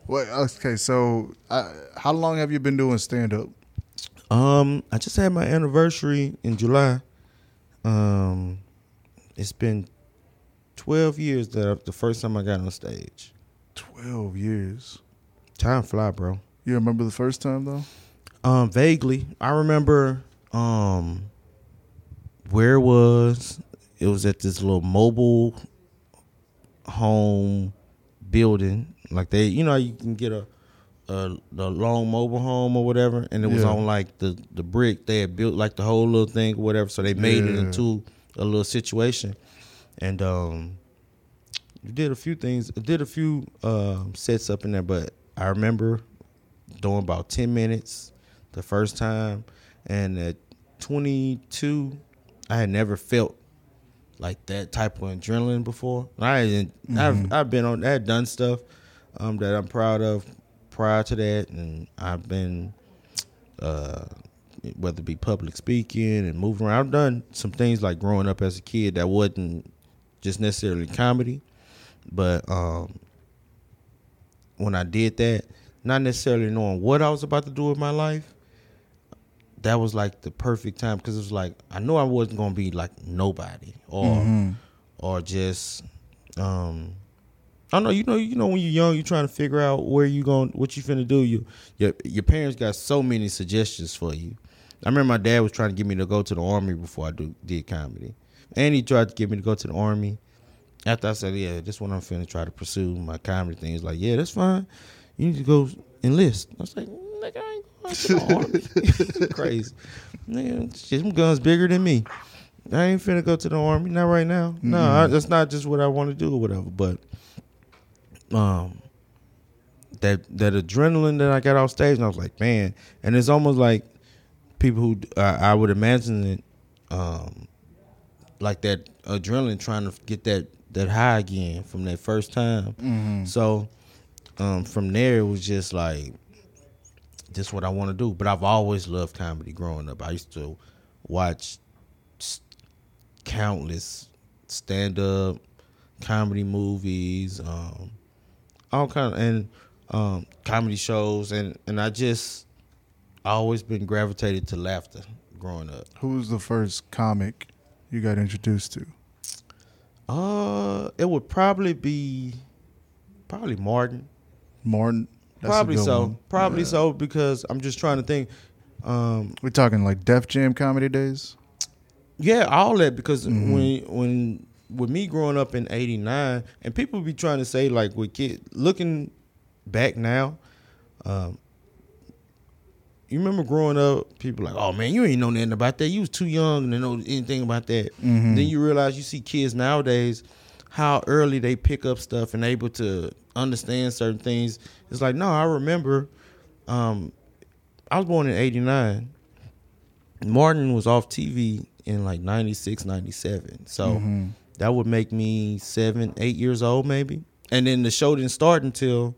Okay, so uh, how long have you been doing stand up? Um, I just had my anniversary in July. Um, it's been twelve years that I, the first time I got on stage. 12 years. Time fly, bro. You remember the first time though? Um, vaguely, I remember um where it was. It was at this little mobile home building. Like they, you know, you can get a a, a long mobile home or whatever, and it was Yeah. on like the the brick. They had built, like the whole little thing or whatever. So they made it into a little situation, and um, we did a few things. Did a few um sets up in there, but I remember doing about 10 minutes the first time. And at 22 i had never felt like that type of adrenaline before. I hadn't I've, I've been on i had done stuff um, that i'm proud of prior to that. And i've been uh, whether it be public speaking and moving around i've done some things like growing up as a kid that wasn't just necessarily comedy. But um, when I did that, not necessarily knowing what I was about to do with my life, that was like the perfect time. Because it was like I knew I wasn't gonna be like nobody or or just um I know you know you know when you're young you're trying to figure out where you going what you finna do you your your parents got so many suggestions for you. I remember my dad was trying to get me to go to the army before I do did comedy, and he tried to get me to go to the army after I said, yeah, this one I'm finna try to pursue my comedy thing. He's like, yeah, that's fine. You need to go enlist. I was like, nigga, I ain't going to the army. Crazy. Nigga, shit, them guns bigger than me. I ain't finna go to the army. Not right now. No, mm-hmm. I, that's not just what I want to do or whatever. But um, that that adrenaline that I got off stage, and I was like, man. And it's almost like people who uh, I would imagine it, um, like that adrenaline trying to get that that high again from that first time. So um, from there, it was just like this what I want to do. But I've always loved comedy growing up. I used to watch countless stand up comedy movies, um, all kind of and um, comedy shows, and and I just I always been gravitated to laughter growing up. Who was the first comic you got introduced to? Uh, it would probably be probably Martin. Martin. That's probably so. one. Probably Yeah. so because I'm just trying to think. Um, We're talking like Def Jam comedy days. yeah, all that because Mm-hmm. when when with me growing up in '89, and people be trying to say like with kid looking back now, um, you remember growing up, people like, oh man, you ain't know nothing about that. You was too young to know anything about that. Mm-hmm. Then you realize you see kids nowadays how early they pick up stuff and able to understand certain things. It's like, no, I remember um, I was born in 89. Martin was off TV in like 96, 97. So Mm-hmm. That would make me seven, eight years old maybe. And then the show didn't start until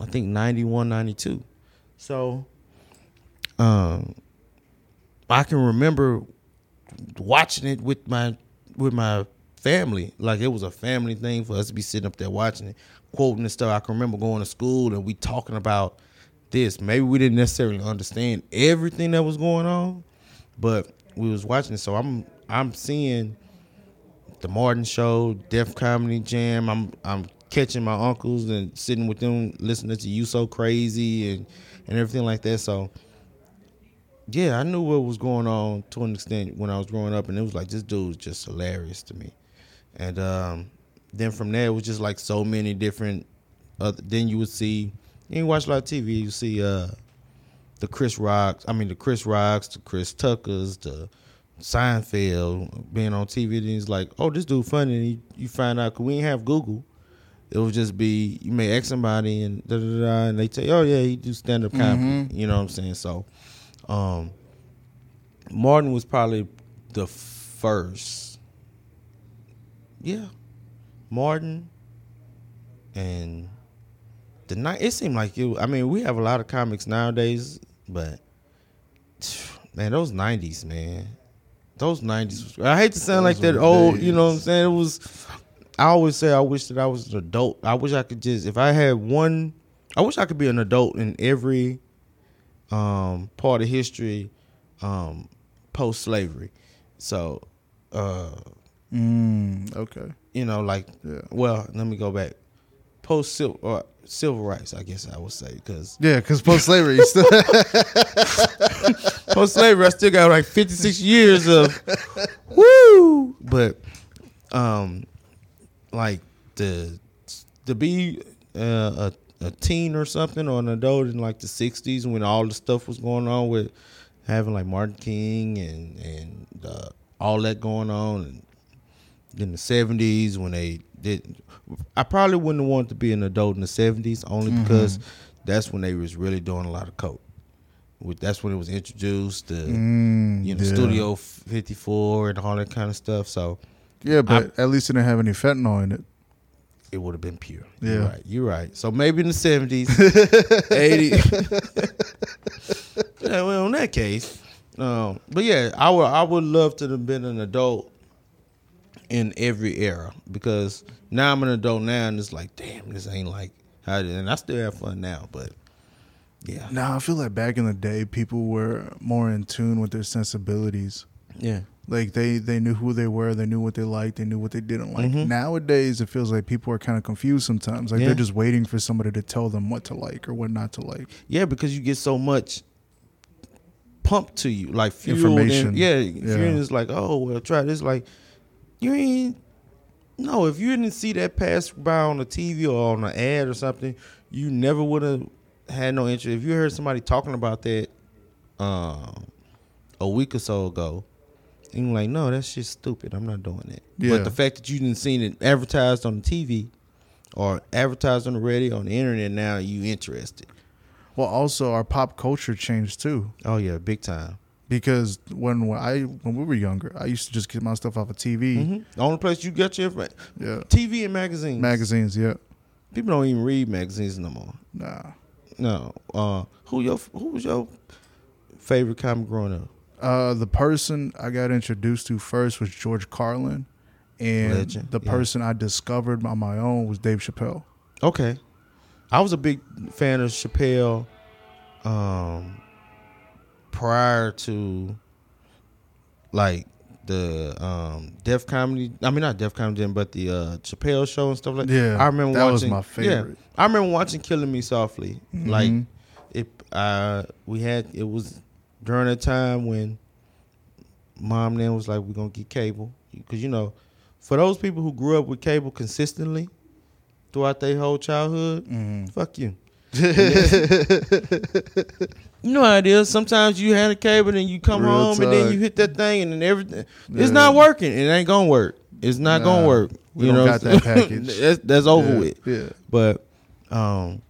I think 91, 92. So um, I can remember watching it with my with my family. Like it was a family thing for us to be sitting up there watching it, quoting and stuff. I can remember going to school and we talking about this. Maybe we didn't necessarily understand everything that was going on, but we was watching it. So I'm I'm seeing the Martin Show, Def Comedy Jam. I'm I'm catching my uncles and sitting with them, listening to You So Crazy and and everything like that. So yeah, I knew what was going on to an extent when I was growing up, and it was like this dude's just hilarious to me. And um, then from there, it was just like so many different. Then you would see, you watch a lot of TV. You see uh, the Chris Rocks. I mean, the Chris Rocks, the Chris Tuckers, the Seinfeld being on TV. And he's like, oh, this dude funny. And you, you find out because we didn't have Google. It would just be you may ask somebody and da da da, and they tell you, oh yeah, he do stand up comedy. You know what I'm saying? So, um, Martin was probably the first. Yeah, Martin and the night. It seemed like you. I mean, we have a lot of comics nowadays, but man, those '90s, man, those '90s. I hate to sound Those like that old. days. You know what I'm saying? It was. I always say I wish that I was an adult. I wish I could just if I had one. I wish I could be an adult in every um, part of history um, post slavery. So, uh, Mm, okay. you know, like, Yeah. well, let me go back. Post civil or civil rights, I guess I would say, because Yeah, because post slavery, still post slavery, I still got like fifty six years of woo. But, um, like the to be uh, a a teen or something or an adult in like the '60s when all the stuff was going on with having like Martin King and and uh, all that going on, and in the '70s when they I probably wouldn't want to be an adult in the '70s only because that's when they was really doing a lot of coke. That's when it was introduced, the Mm, you know yeah. Studio 54 and all that kind of stuff. So Yeah, but at least it didn't have any fentanyl in it. it would have been pure. Yeah. You're right. You're right. So maybe in the 70s, 80s. yeah, well, in that case. Um, but yeah, I would I would love to have been an adult in every era because now I'm an adult now and it's like, damn, this ain't like how it is. And I still have fun now, but yeah. Now I feel like back in the day, people were more in tune with their sensibilities. Yeah. Like they they knew who they were, they knew what they liked, they knew what they didn't like. Mhm. Nowadays, it feels like people are kind of confused sometimes. Like Yeah. they're just waiting for somebody to tell them what to like or what not to like. Yeah, because you get so much pumped to you, like Information. In, yeah, Yeah. is like, oh well, try this. Like, you ain't. No, if you didn't see that pass by on the TV or on an ad or something, you never would have had no interest. If you heard somebody talking about that um, a week or so ago, and you're like, no, that's just stupid. I'm not doing it. Yeah. But the fact that you didn't seen it advertised on the TV or advertised on the radio on the internet, now you interested. Well, also our pop culture changed too. Oh yeah, big time. Because when, when I when we were younger, I used to just get my stuff off of TV. hmm The only place you get your information, Yeah, TV and magazines. magazines. Yeah, People don't even read magazines no more. nah. No. Uh, who your who was your favorite comic growing up? Uh, the person I got introduced to first was George Carlin, and Legend, the yeah. person I discovered on my own was Dave Chappelle. Okay, I was a big fan of Chappelle. Um, prior to like the um Def Comedy, I mean not Def Comedy, but the uh Chappelle show and stuff like that. Yeah, I remember that was watching. my favorite. Yeah, I remember watching Killing Me Softly. Like Mhm. it, uh, we had it was during a time when mom then was like, "We're gonna get cable," because you know, for those people who grew up with cable consistently throughout their whole childhood, Mhm. fuck you. You know how it is. Sometimes you had a cable and you come Real home and then you hit that thing and then everything. Yeah. It's not working. It ain't gonna work. It's not Nah, gonna work. we you know, got that package. that's, that's over yeah, with. Yeah, But um,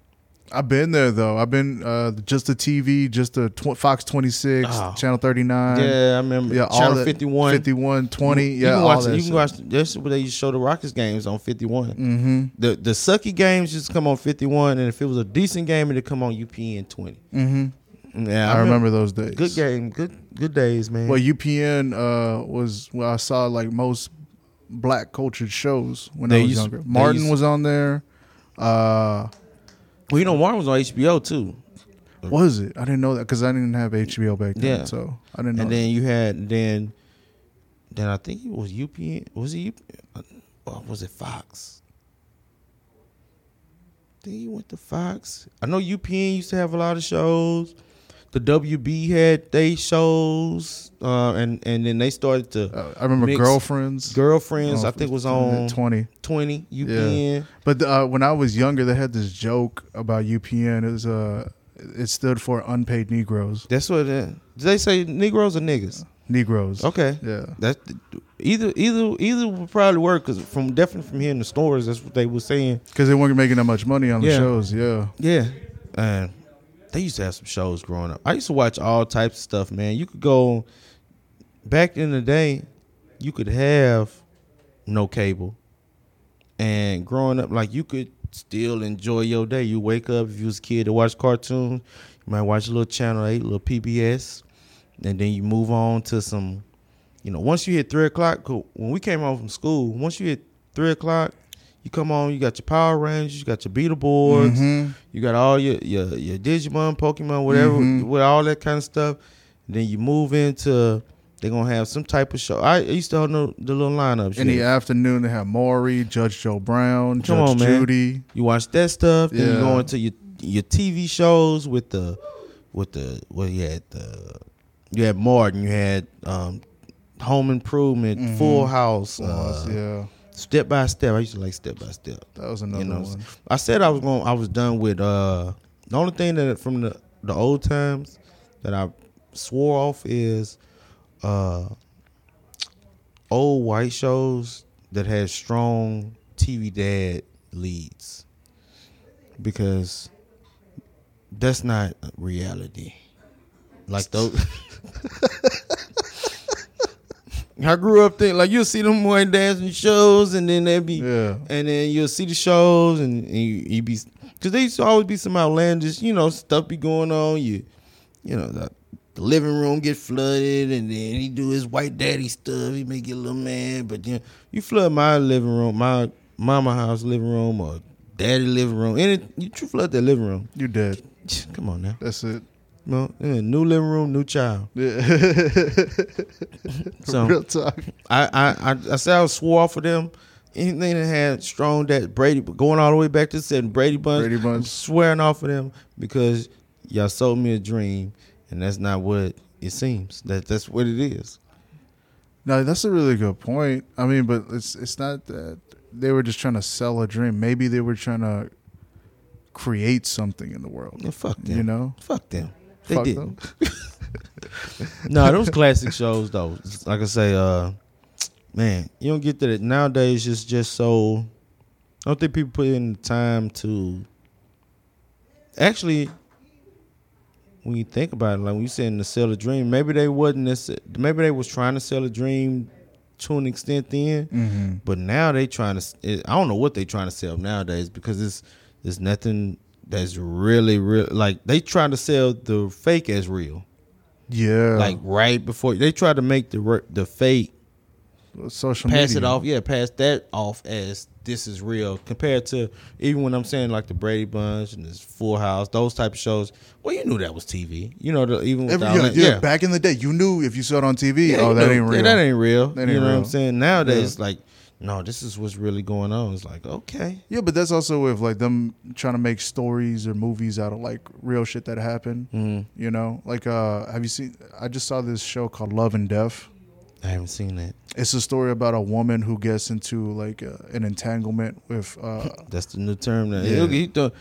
I've been there though. I've been uh, just the TV, just the tw- Fox twenty six, Oh. Channel thirty nine. yeah, I remember yeah, all Channel that- 51. 51, 20. You yeah, can all watch. You can watch. That's where they used to show the Rockets games on 51. Mm-hmm. The the sucky games just come on 51, and if it was a decent game, it'd come on UPN 20. Mm-hmm. Yeah, I, remember those days. Good game, good good days, man. Well, UPN uh, was where I saw like most black cultured shows when They I was used- younger. Martin used- was on there. Uh, Well, you know, Martin was on HBO too. was it? I didn't know that because I didn't have HBO back then. Yeah. So I didn't know. And then you had then, then I think it was UPN. Was it UPN? Or was it Fox? I think he went to Fox. I know UPN used to have a lot of shows. The WB had they shows, uh, and and then they started to Uh, I remember girlfriends. girlfriends. I Oh, think was on twenty. twenty UPN. But uh, when I was younger, they had this joke about UPN. It was uh, it stood for unpaid Negroes. That's what it, did they say? Negroes or niggas? Negroes. Okay, Yeah. That either either either would probably work because from definitely from here in the stores, that's what they were saying. Because they weren't making that much money on the Yeah. shows. Yeah. Yeah, and they used to have some shows growing up. I used to watch all types of stuff, man. You could go back in the day, you could have no cable, and growing up, like you could still enjoy your day. You wake up if you was a kid to watch cartoons, you might watch a little channel eight, little PBS, and then you move on to some. You know, once you hit three o'clock, when we came home from school, once you hit three o'clock, you come on, you got your Power Rangers, you got your Beetleborgs, Mhm. you got all your your, your Digimon, Pokemon, whatever, Mhm. with all that kind of stuff. then you move into they're gonna have some type of show. I used to know the little lineups. In the afternoon, they have Maury, Judge Joe Brown, Come Judge on, man. Judy. You watch that stuff, then you go into your your TV shows with the with the well you had the you had Martin, you had um, Home Improvement, Mhm. Full House, Uh, uh, yeah, Step by Step. I used to like Step by Step. that was another know, one. I said I was going. I was done with. uh The only thing that from the the old times that I swore off is uh old white shows that had strong TV dad leads because that's not reality. Like those. I grew up thinking like you'll see them boy dancing shows and then they'd be Yeah. and then you'll see the shows and, and you, you be because they used to always be some outlandish you know stuff be going on you you know the, the living room get flooded and then he do his white daddy stuff he may get a little mad but then you flood my living room my mama house living room or daddy living room any you flood that living room You dead. come on now That's it. No yeah, new living room new child Yeah. So- Real talk. I, I, I, I said I swore off of them. Anything that had strong that Brady, going all the way back to seven Brady Bunch, Brady Bunch. I'm swearing off of them because y'all sold me a dream, and that's not what it seems. That that's what it is. No, that's a really good point. I mean, but it's it's not that they were just trying to sell a dream. Maybe they were trying to create something in the world. Yeah, fuck them. You know, fuck them. They Fuck didn't. no, those classic shows though. Like I say, uh, man, you don't get that nowadays. It's just so. I don't think people put in the time to. Actually, when you think about it, like when you saying to sell a dream, maybe they wasn't. Maybe they was trying to sell a dream to an extent then, mm-hmm. but now they trying to. It, I don't know what they trying to sell nowadays because it's there's nothing that's really real. Like they trying to sell the fake as real yeah, like right before they try to make the the fake social pass media. it off yeah pass that off as this is real compared to even when i'm saying like the brady bunch and this full house those type of shows well you knew that was tv you know the, even Every, the yeah, yeah, back in the day, you knew if you saw it on TV. Yeah, oh, that know, ain't real. yeah, that ain't real That you ain't know what i'm saying nowadays Yeah. like no this is what's really going on it's like okay Yeah, but that's also with like them trying to make stories or movies out of like real shit that happened. mm, You know, like uh, have you seen? I just saw this show called Love and Death. i haven't seen that It's a story about a woman who gets into like uh, an entanglement with, uh, that's the new term now Yeah. He- he thought-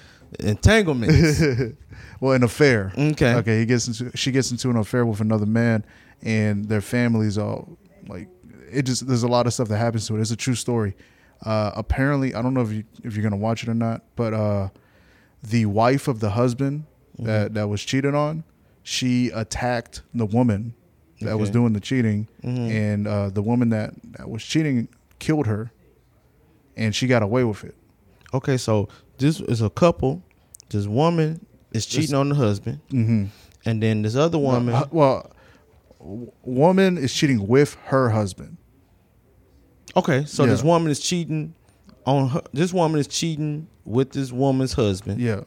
entanglements well, an affair. okay Okay, he gets into she gets into an affair with another man, and their families all like it. Just there's a lot of stuff that happens to it. It's a true story. Uh, apparently, I don't know if you if you're gonna watch it or not, but uh, the wife of the husband that that was cheated on, she attacked the woman that was doing the cheating, Mhm. and uh, the woman that, that was cheating killed her, and she got away with it. Okay, so this is a couple. This woman is cheating on the husband, Mm-hmm. and then this other woman. Uh, well, woman is cheating with her husband. Okay, so this woman is cheating on her. This woman is cheating with this woman's husband, Yeah.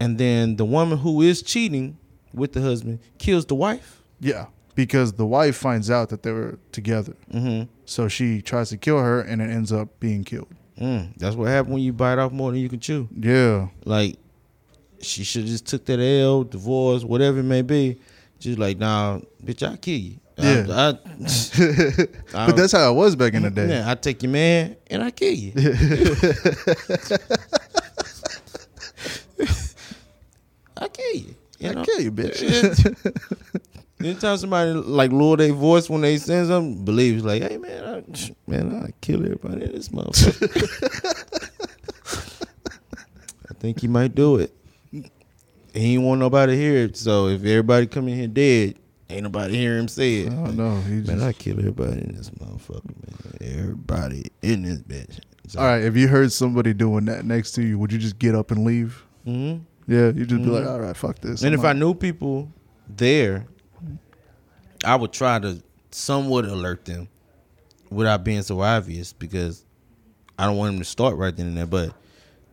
and then the woman who is cheating with the husband kills the wife. Yeah. Because the wife finds out that they were together. Mm-hmm. So she tries to kill her and it ends up being killed. Mm, that's what happened when you bite off more than you can chew. Yeah. Like she should just took that L, divorce, whatever it may be. Just like, nah, bitch, I'll kill you. Yeah. I, I, But that's how it was back in the day. Yeah, I take your man and I kill you. I kill you. you I kill you, bitch. Anytime somebody like lower their voice when they say something, believe like, hey man, I, man, I kill everybody in this motherfucker. I think he might do it. He ain't want nobody to hear it. So if everybody come in here dead, ain't nobody hear him say it. I don't know. He Man, just- I kill everybody in this motherfucker, man. Everybody in this bitch. So, All right, if you heard somebody doing that next to you, would you just get up and leave? mhm. Yeah, you just be like, Mhm. all right, fuck this. And I'm if I knew people there, I would try to somewhat alert them without being so obvious because I don't want them to start right then and there. But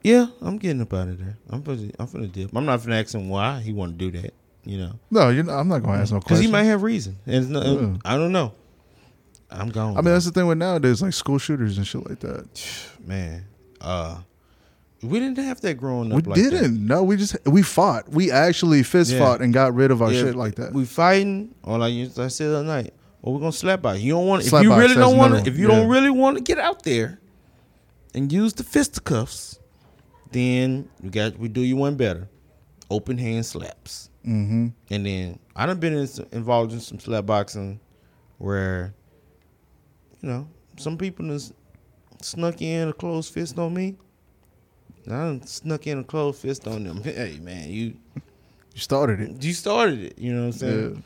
yeah, I'm getting up out of there. I'm finna, I'm finna dip. I'm not finna ask him why he want to do that. You know, no, you know, I'm not gonna ask no because questions. he might have reason. And not, Yeah. I don't know. I'm gone. I mean, that's the thing with nowadays, like school shooters and shit like that. man. Uh, we didn't have that growing We up. like that. We didn't. No, we just we fought. We actually fist Yeah. fought and got rid of our Yeah, shit like that. We fighting, or like you- I said the other night, or we're gonna slap box. You don't want if you really don't want to if you don't really want to get out there and use the fisticuffs, then we got we do you one better. Open hand slaps. Mm-hmm. And then I done been in, some- involved in some slap boxing where, you know, some people just snuck in a closed fist on me. And I done snuck in a closed fist on them. Hey man, you You started it. you started it. You know what I'm saying?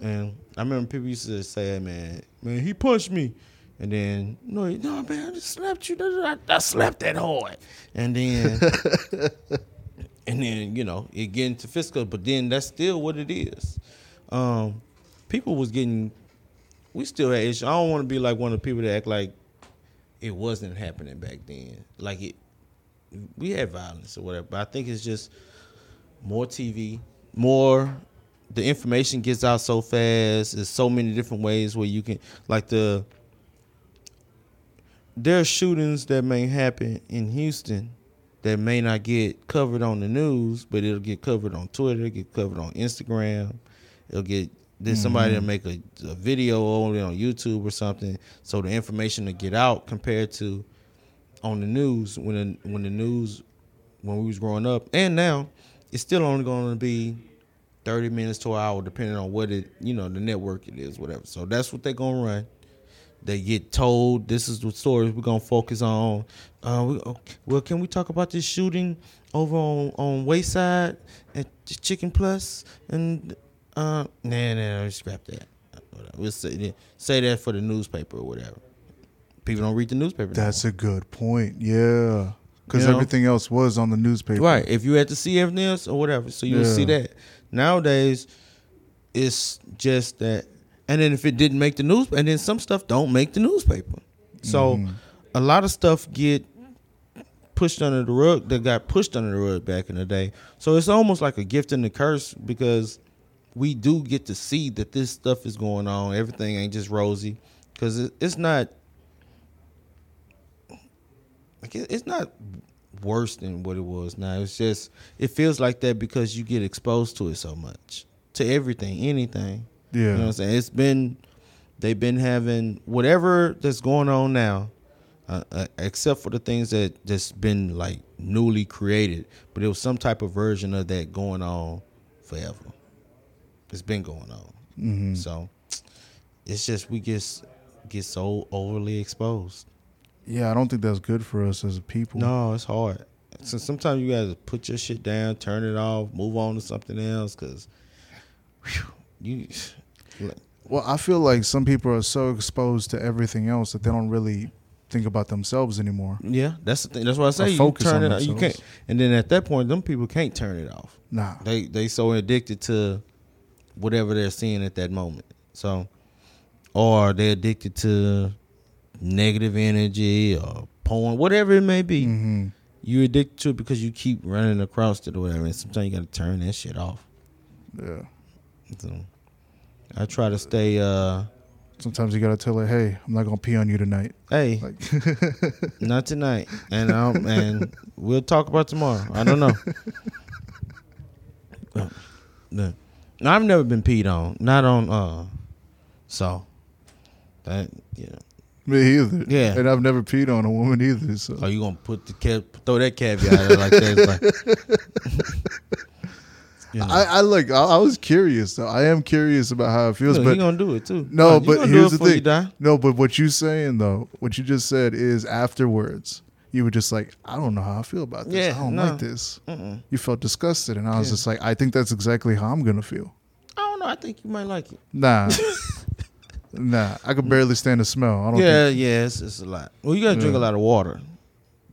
Yeah. And I remember people used to say, hey, "Man, man, he punched me," and then no, no, man, I just slapped you. I, I slapped that hard, and then, and then you know it get into physical, but then that's still what it is. Um, people was getting, we still had issues. I don't want to be like one of the people that act like it wasn't happening back then. Like it, we had violence or whatever. But I think it's just more TV, more the information gets out so fast. There's so many different ways where you can like the there are shootings that may happen in Houston that may not get covered on the news, but it'll get covered on Twitter, get covered on Instagram. It'll get there's somebody mm-hmm. that make a, a video only on YouTube or something, so the information to get out compared to on the news when the, when the news when we was growing up and now it's still only going to be 30 minutes to an hour depending on what it you know the network it is whatever. So that's what they're going to run they get told this is the stories we're going to focus on uh, we, okay, well can we talk about this shooting over on on wayside at chicken Plus? and uh nah nah, nah scrap that we'll say, say that for the newspaper or whatever people don't read the newspaper. That's a good point. Yeah. Because You know? everything else was on the newspaper. Right. If you had to see everything else or whatever, so you would see that. Nowadays, it's just that. And then if it didn't make the news, and then some stuff don't make the newspaper. So Mm-hmm. a lot of stuff get pushed under the rug that got pushed under the rug back in the day. So it's almost like a gift and a curse because we do get to see that this stuff is going on. Everything ain't just rosy because it's not. Like it's not worse than what it was now. It's just it feels like that because you get exposed to it so much, to everything, anything. Yeah. You know what I'm saying? It's been they've been having whatever that's going on now, uh, uh, except for the things that just been like newly created. But it was some type of version of that going on forever. It's been going on. Mhm. So it's just we get get so overly exposed. Yeah, I don't think that's good for us as a people. No, it's hard. So sometimes you gotta put your shit down, turn it off, move on to something else, cause whew, you. Well, I feel like some people are so exposed to everything else that they don't really think about themselves anymore. Yeah, that's the thing. That's why I say Or you focus turn on it. off. You themselves. can't, and then at that point, them people can't turn it off. Nah. They they so addicted to whatever they're seeing at that moment. So, or they're addicted to negative energy or porn, whatever it may be. hmm You addicted to it because you keep running across it or whatever. And sometimes you got to turn that shit off. Yeah. So I try to stay. uh Sometimes you gotta tell her, "Hey, I'm not gonna pee on you tonight." Hey, Like, not tonight, and um, and we'll talk about tomorrow. I don't know. Uh, no. I've never been peed on. Not on. uh So that you know. me either. Yeah. And I've never peed on a woman either. So Are you gonna put the ca- throw that caveat out like that? Like, you know. I, I like. I, I was curious. though. I am curious about how it feels. Look, but he gonna do it too. No, You but here's the thing. No, but what you saying though, what you just said is afterwards, you were just like, I don't know how I feel about this. Yeah, I don't no. like this. Mm-mm. You felt disgusted, and I was Yeah. just like, I think that's exactly how I'm gonna feel. I don't know. I think you might like it. Nah, nah. I could barely stand the smell. I don't. Yeah, yeah, it's, it's a lot. Well, you gotta drink Yeah. a lot of water,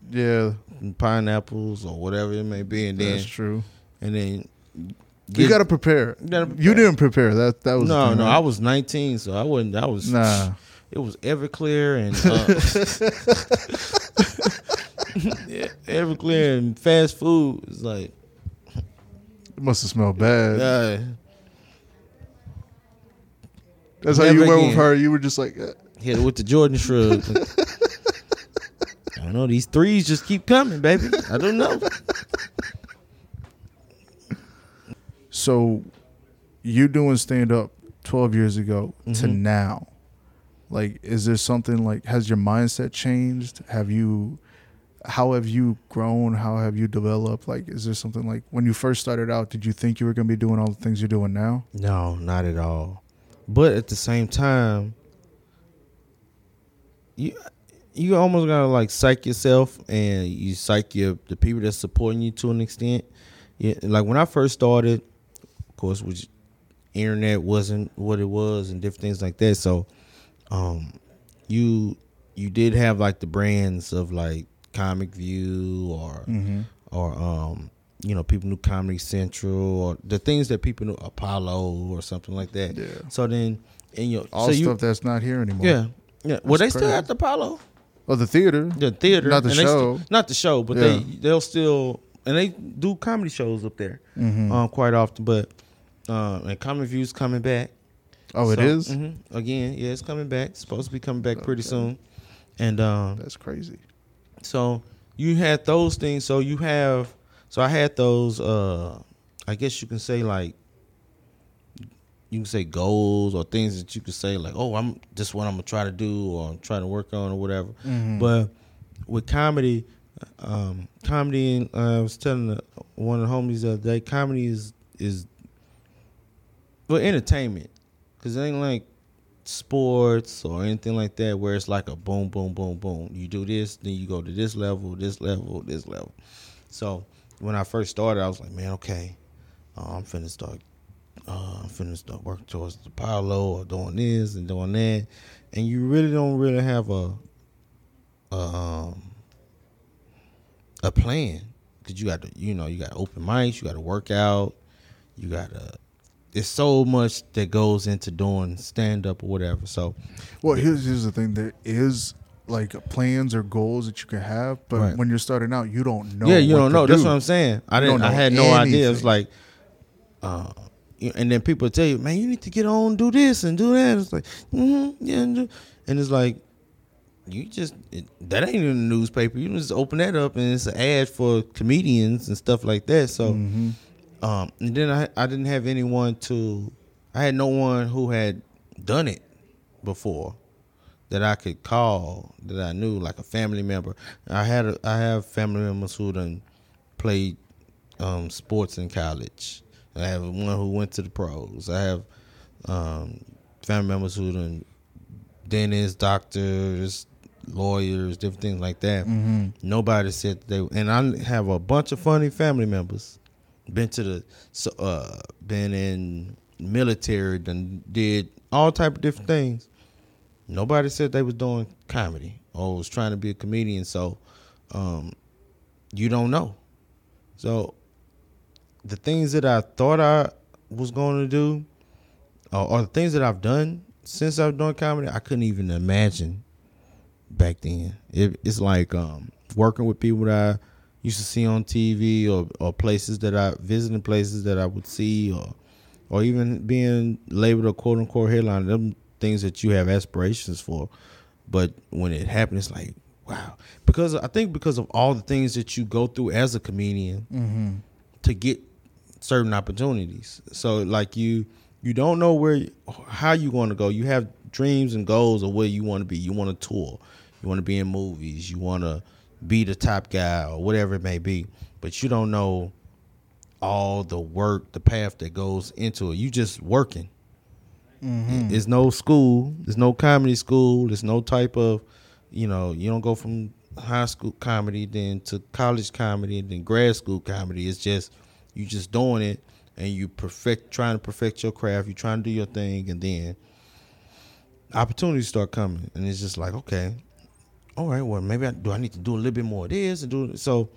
yeah, and pineapples or whatever it may be, and then that's true. and then you got to prepare. you gotta You didn't prepare. That that was no, thing, no. right? I was 19, so I wasn't. I was Nah. It was Everclear and uh, yeah, Everclear and fast food. It's like It must have smelled bad. uh, That's how you went again. with her. You were just like, uh, hit it with the Jordan shrug. I don't know. These threes just keep coming, baby. I don't know. So you doing stand up 12 years ago to Mhm. now like is there something like has your mindset changed have you how have you grown how have you developed like is there something like when you first started out did you think you were going to be doing all the things you're doing now No, not at all. But at the same time, you you almost gotta like psych yourself and you psych your the people that's supporting you to an extent. Yeah, like when I first started, course, which internet wasn't what it was and different things like that. So, um, you you did have like the brands of like Comic View or mm-hmm. or um you know people knew Comedy Central or the things that people knew Apollo or something like that. yeah So then in your all so you, stuff that's not here anymore yeah yeah well they That's still at the Apollo oh the theater the theater Not the and show. still- not the show but Yeah. they they'll still and they do comedy shows up there mm-hmm. um quite often but uh and Comedy View's coming back. oh it So, is? mhm. again yeah it's coming back it's supposed to be coming back pretty soon and um that's crazy So you had those things. So you have. So I had those. uh I guess you can say like. You can say goals or things that you could say like, oh, I'm just what I'm gonna try to do or I'm trying to work on or whatever. Mhm. But with comedy, um, comedy, uh, I was telling the, one of the homies the other day, comedy is is well entertainment because it ain't like sports or anything like that where it's like a boom, boom, boom, boom. You do this, then you go to this level, this level, this level. So when I first started, I was like, man, okay, uh, I'm finna start. Uh, I'm finna start working towards the Apollo or doing this and doing that, and you really don't really have a a, um, a plan because you got to you know you got open mics, you got to work out, you got to. There's so much that goes into doing stand up or whatever. So Well, here's here's the thing. There is like plans or goals that you can have, but Right. when you're starting out, you don't know. yeah, you don't know. That's do. what I'm saying. I didn't. I had no idea. It's anything. like, uh, and then people tell you, man, you need to get on, do this and do that. It's like, mm-hmm, yeah, and, it's like, you just it, that ain't in the newspaper. You just open that up and it's an ad for comedians and stuff like that. So, Mhm. Um, and then I I didn't have anyone to, I had no one who had done it before that I could call that I knew like a family member. I had a, I have family members who done played um, sports in college. I have one who went to the pros. I have um, family members who done dentists, doctors, lawyers, different things like that. Mhm. Nobody said they and I have a bunch of funny family members. Been to the uh been in military, done did all type of different things. Nobody said they was doing comedy or was trying to be a comedian, so um you don't know. So the things that I thought I was going to do or, or the things that I've done since I've done comedy, I couldn't even imagine back then. It, it's like um, working with people that I used to see on TV or, or places that I visiting places that I would see or or even being labeled a quote unquote headline. Them things that you have aspirations for, but when it happens, it's like wow. Because I think because of all the things that you go through as a comedian Mm-hmm. to get certain opportunities. So like you you don't know where how you want to go. You have dreams and goals of where you want to be. You want to tour. You want to be in movies. You want to be the top guy or whatever it may be. But you don't know all the work, the path that goes into it. You just working. Mm-hmm. There's no school. There's no comedy school. There's no type of, you know, you don't go from high school comedy then to college comedy and then grad school comedy. It's just you just doing it and you perfect trying to perfect your craft. You trying to do your thing and then opportunities start coming and it's just like okay, all right. Well, maybe I, do I need to do a little bit more of this and do so.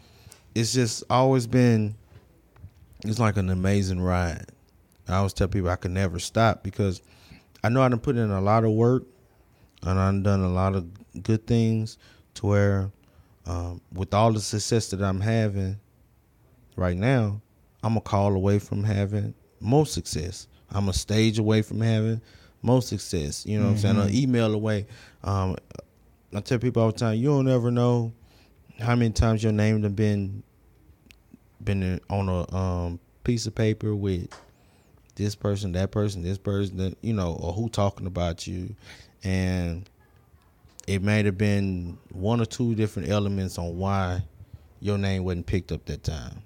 It's just always been. It's like an amazing ride. I always tell people I can never stop because I know I done put in a lot of work and I've done a lot of good things to where um, with all the success that I'm having right now, I'm a call away from having most success. I'm a stage away from having most success. You know what I'm saying? An email away. Um, I tell people all the time, you don't ever know how many times your name have been been on a um, piece of paper with this person, that person, this person, you know, or who talking about you, and it may have been one or two different elements on why your name wasn't picked up that time,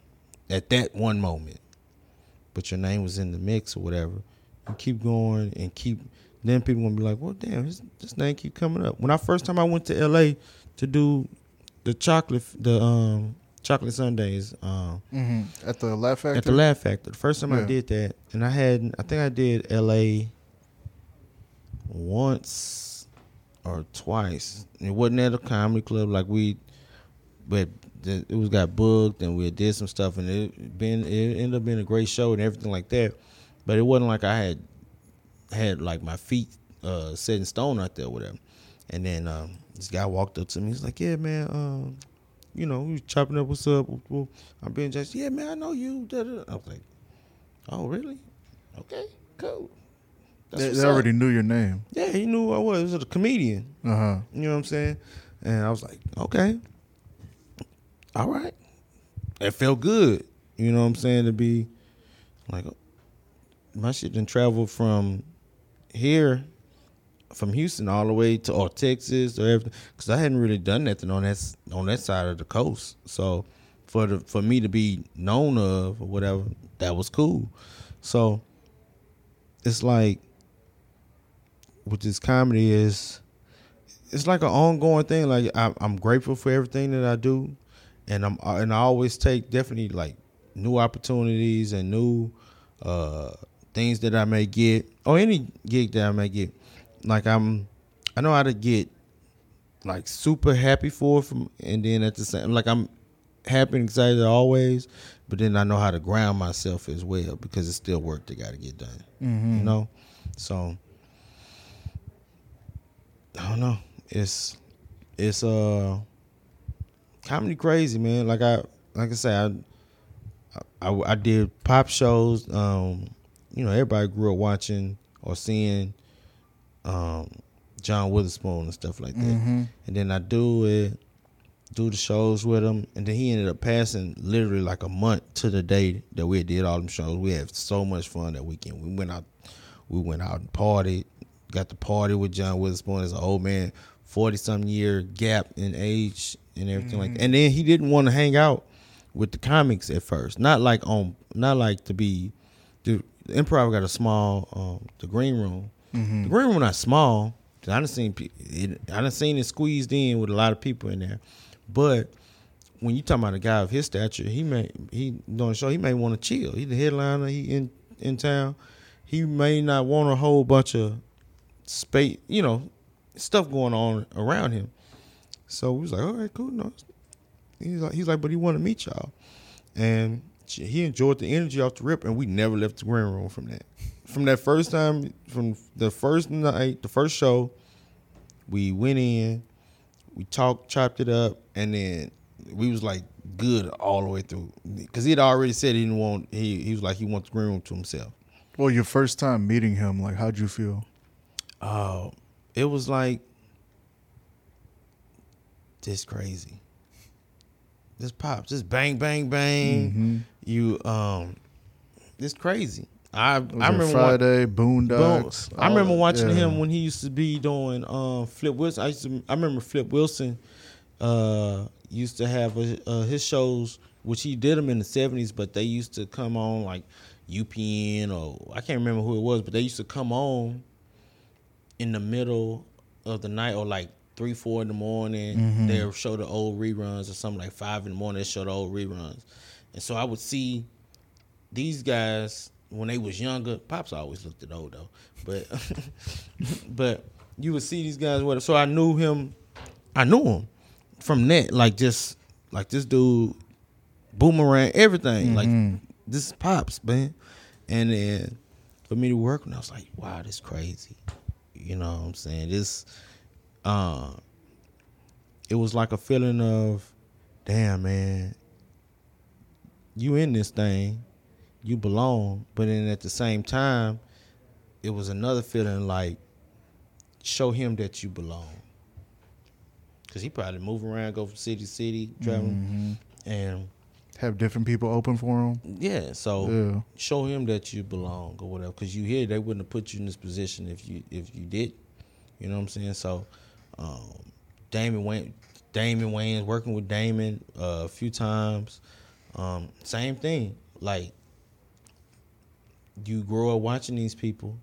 at that one moment, but your name was in the mix or whatever. You keep going and keep. Then people gonna be like, "Well, damn, his, this name keep coming up." When I first time I went to L.A. to do the chocolate, the um chocolate Sundays, um, Mm-hmm. At the Laugh Factory. at the Laugh Factory. The first time I did that, and I had, I think I did L.A. once or twice. It wasn't at a comedy club like we, but the, it was got booked and we did some stuff, and it been it ended up being a great show and everything like that. But it wasn't like I had had like my feet uh, set in stone out there, or whatever. And then um, this guy walked up to me. He's like, "Yeah, man." Um, you know, we was chopping up. What's up? Well, I'm being judged. Yeah, man, I know you. Da, da. I was like, oh, really? Okay, cool. That's They, they up. already knew your name. Yeah, he knew who I was. He was a comedian. Uh huh. You know what I'm saying? And I was like, okay, all right. It felt good. You know what I'm saying? To be like, my shit didn't travel from here, from Houston all the way to or Texas or everything, because I hadn't really done nothing on that on that side of the coast. So for the for me to be known of or whatever, that was cool. So it's like with this comedy is it's like an ongoing thing. Like I, I'm grateful for everything that I do, and I'm and I always take definitely like new opportunities and new uh, things that I may get or any gig that I may get. Like I'm, I know how to get like super happy for it from, and then at the same like I'm happy and excited always, but then I know how to ground myself as well because it's still work that got to get done. Mm-hmm. You know, so I don't know. It's it's uh comedy crazy, man. Like I like I said, I I, I did pop shows. Um, you know, everybody grew up watching or seeing um John Witherspoon and stuff like that. Mm-hmm. And then I do it, do the shows with him, and then he ended up passing literally like a month to the day that we did all them shows. We had so much fun that weekend. We went out, we went out and partied, got to party with John Witherspoon as an old man, forty something year gap in age and everything like that. And then he didn't want to hang out with the comics at first, not like on, not like to be. The improv got a small, um, the green room. Mm-hmm. The green room not small. I done seen it, I done seen it squeezed in with a lot of people in there, but when you talking about a guy of his stature, he may he doing a show. He may want to chill. He the headliner. He in in town. He may not want a whole bunch of space. You know, stuff going on around him. So we was like, all right, cool. No, he's like, he's like, but he want to meet y'all, and he enjoyed the energy off the rip, and we never left the green room from that. From that first time, from the first night, the first show, we went in, We talked, chopped it up, and then we was like good all the way through because he had already said he didn't want. He he was like he wants the green room to himself. Well, your first time meeting him, like, how'd you feel? Oh, it was like just crazy. Just pops, just bang, bang, bang. Mhm. You um, it's crazy. I I remember Friday. Boondocks. I remember watching yeah. him when he used to be doing um, Flip Wilson. I used to, I remember Flip Wilson uh, used to have a, uh, his shows, which he did them in the seventies, but they used to come on like UPN or I can't remember who it was, but they used to come on in the middle of the night or like three, four in the morning. Mhm. They'll show the old reruns or something like five in the morning. They show the old reruns, and so I would see these guys when they was younger. Pops always looked at old though, but but you would see these guys. What? So I knew him. I knew him from that. Like just like this dude, boomerang, everything. Like Mhm. this is pops, man. And then for me to work, and I was like, wow, this crazy. You know what I'm saying? This, uh, it was like a feeling of, damn, man, you in this thing, you belong. But then at the same time, it was another feeling like, show him that you belong. Cause he probably move around, go from city to city, traveling, Mhm. and Have different people open for him. yeah. So Yeah. show him that you belong or whatever. Because you here, they wouldn't have put you in this position if you if you did. You know what I'm saying? So, um, Damon Wayans, Damon Wayans working with Damon uh, a few times. Um, same thing. Like you grow up watching these people,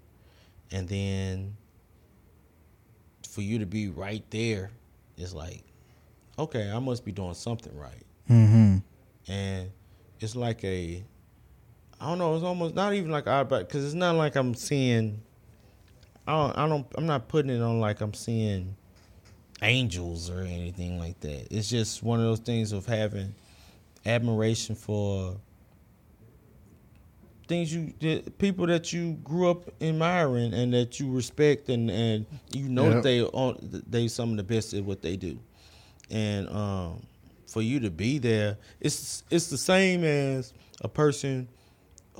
and then for you to be right there, it's like, okay, I must be doing something right Mm-hmm. and it's like a I don't know. It's almost not even like out because it's not like I'm seeing. I don't. I don't. I'm not putting it on like I'm seeing angels or anything like that. It's just one of those things of having admiration for things you that- people that you grew up admiring and that you respect and and you know Yep. that they are they some of the best at what they do and um for you to be there it's it's the same as a person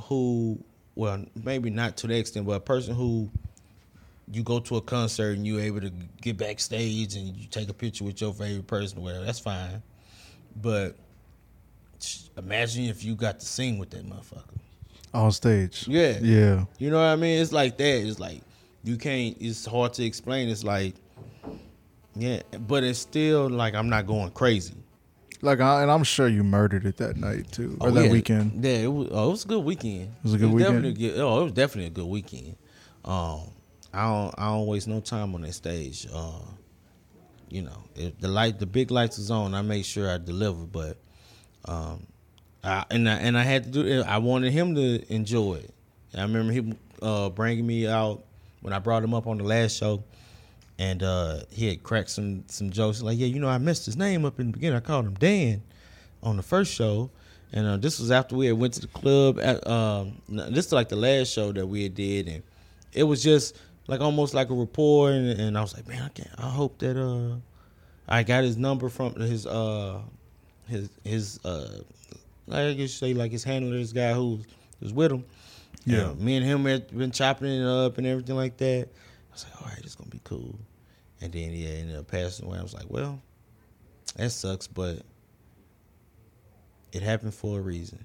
who well maybe not to the extent but a person who you go to a concert and you're able to get backstage and you take a picture with your favorite person or whatever that's fine but imagine if you got to sing with that motherfucker On stage. yeah Yeah. you know what I mean? It's like that. It's like you can't. It's hard to explain. It's like, yeah, but it's still like I'm not going crazy. Like, I, and I'm sure you murdered it that night too, or Oh, that yeah. weekend. Yeah, it was. Oh, it was a good weekend. It was a good weekend? Definitely a good, oh, it was definitely a good weekend. Um, I don't. I don't waste no time on that stage. Uh, you know, if the light, the big lights is on, I make sure I deliver. But, um, I, and I and I had to do it. I wanted him to enjoy it. I remember him uh, bringing me out when I brought him up on the last show, and uh, he had cracked some some jokes like, yeah, you know, I messed his name up in the beginning. I called him Dan on the first show, and uh, this was after we had went to the club. At, um, this is like the last show that we had did, and it was just like almost like a rapport. And, and I was like, man, I can't. I hope that uh, I got his number from his uh, his his uh, I guess you say like his handler, this guy who was with him. Yeah. And me and him had been chopping it up and everything like that. I was like, all right, it's gonna be cool. And then yeah, ended up passing away. I was like, well, that sucks, but it happened for a reason.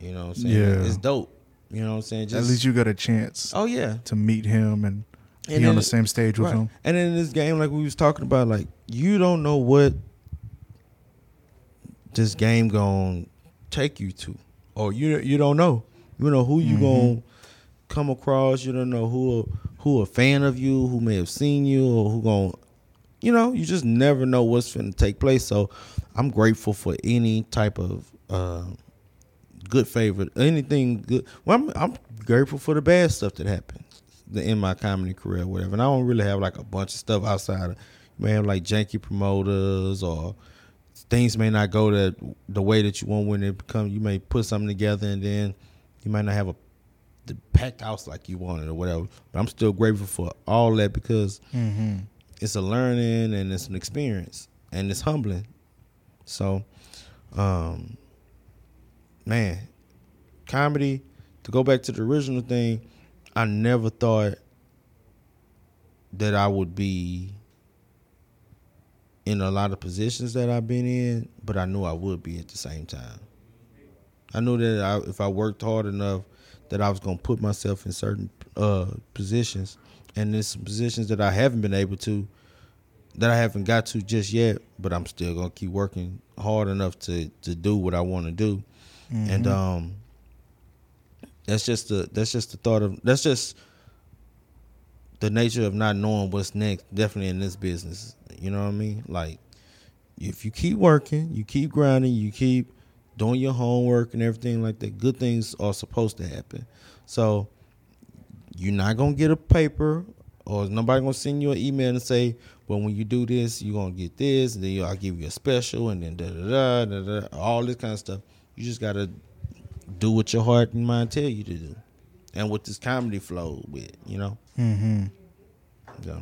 You know what I'm saying? Yeah. It's dope. You know what I'm saying? At least you got a chance Oh yeah. to meet him and, And be on the same stage with Right. him. And in this game, like we was talking about, like you don't know what this game gonna take you to, or you you don't know. You know who you Mhm. gonna come across. You don't know who who a fan of you, who may have seen you, or who gonna, you know, you just never know what's going to take place. So I'm grateful for any type of uh, good favor, anything good. Well, I'm, I'm grateful for the bad stuff that happens in my comedy career, or whatever. And I don't really have like a bunch of stuff outside of. You may have like janky promoters or things may not go the the way that you want when it become. You may put something together and then you might not have a the packed house like you wanted or whatever. But I'm still grateful for all that because Mm-hmm. it's a learning and it's an experience. and it's humbling. So, um, man, comedy. To go back to the original thing, I never thought that I would be in a lot of positions that I've been in, but I knew I would be at the same time. I knew that I, if I worked hard enough, that I was gonna put myself in certain uh, positions, and there's some positions that I haven't been able to, that I haven't got to just yet. But I'm still gonna keep working hard enough to to do what I want to do, and um, that's just the that's just the thought of that's just the nature of not knowing what's next. Definitely in this business, you know what I mean. Like if you keep working, you keep grinding, you keep doing your homework and everything like that, good things are supposed to happen. So you're not gonna get a paper or nobody gonna send you an email and say, well, when you do this, you're gonna get this, and then I'll give you a special, and then da da da da da, all this kind of stuff. You just gotta do what your heart and mind tell you to do, and what this comedy flow with, you know. Mm-hmm. Yeah.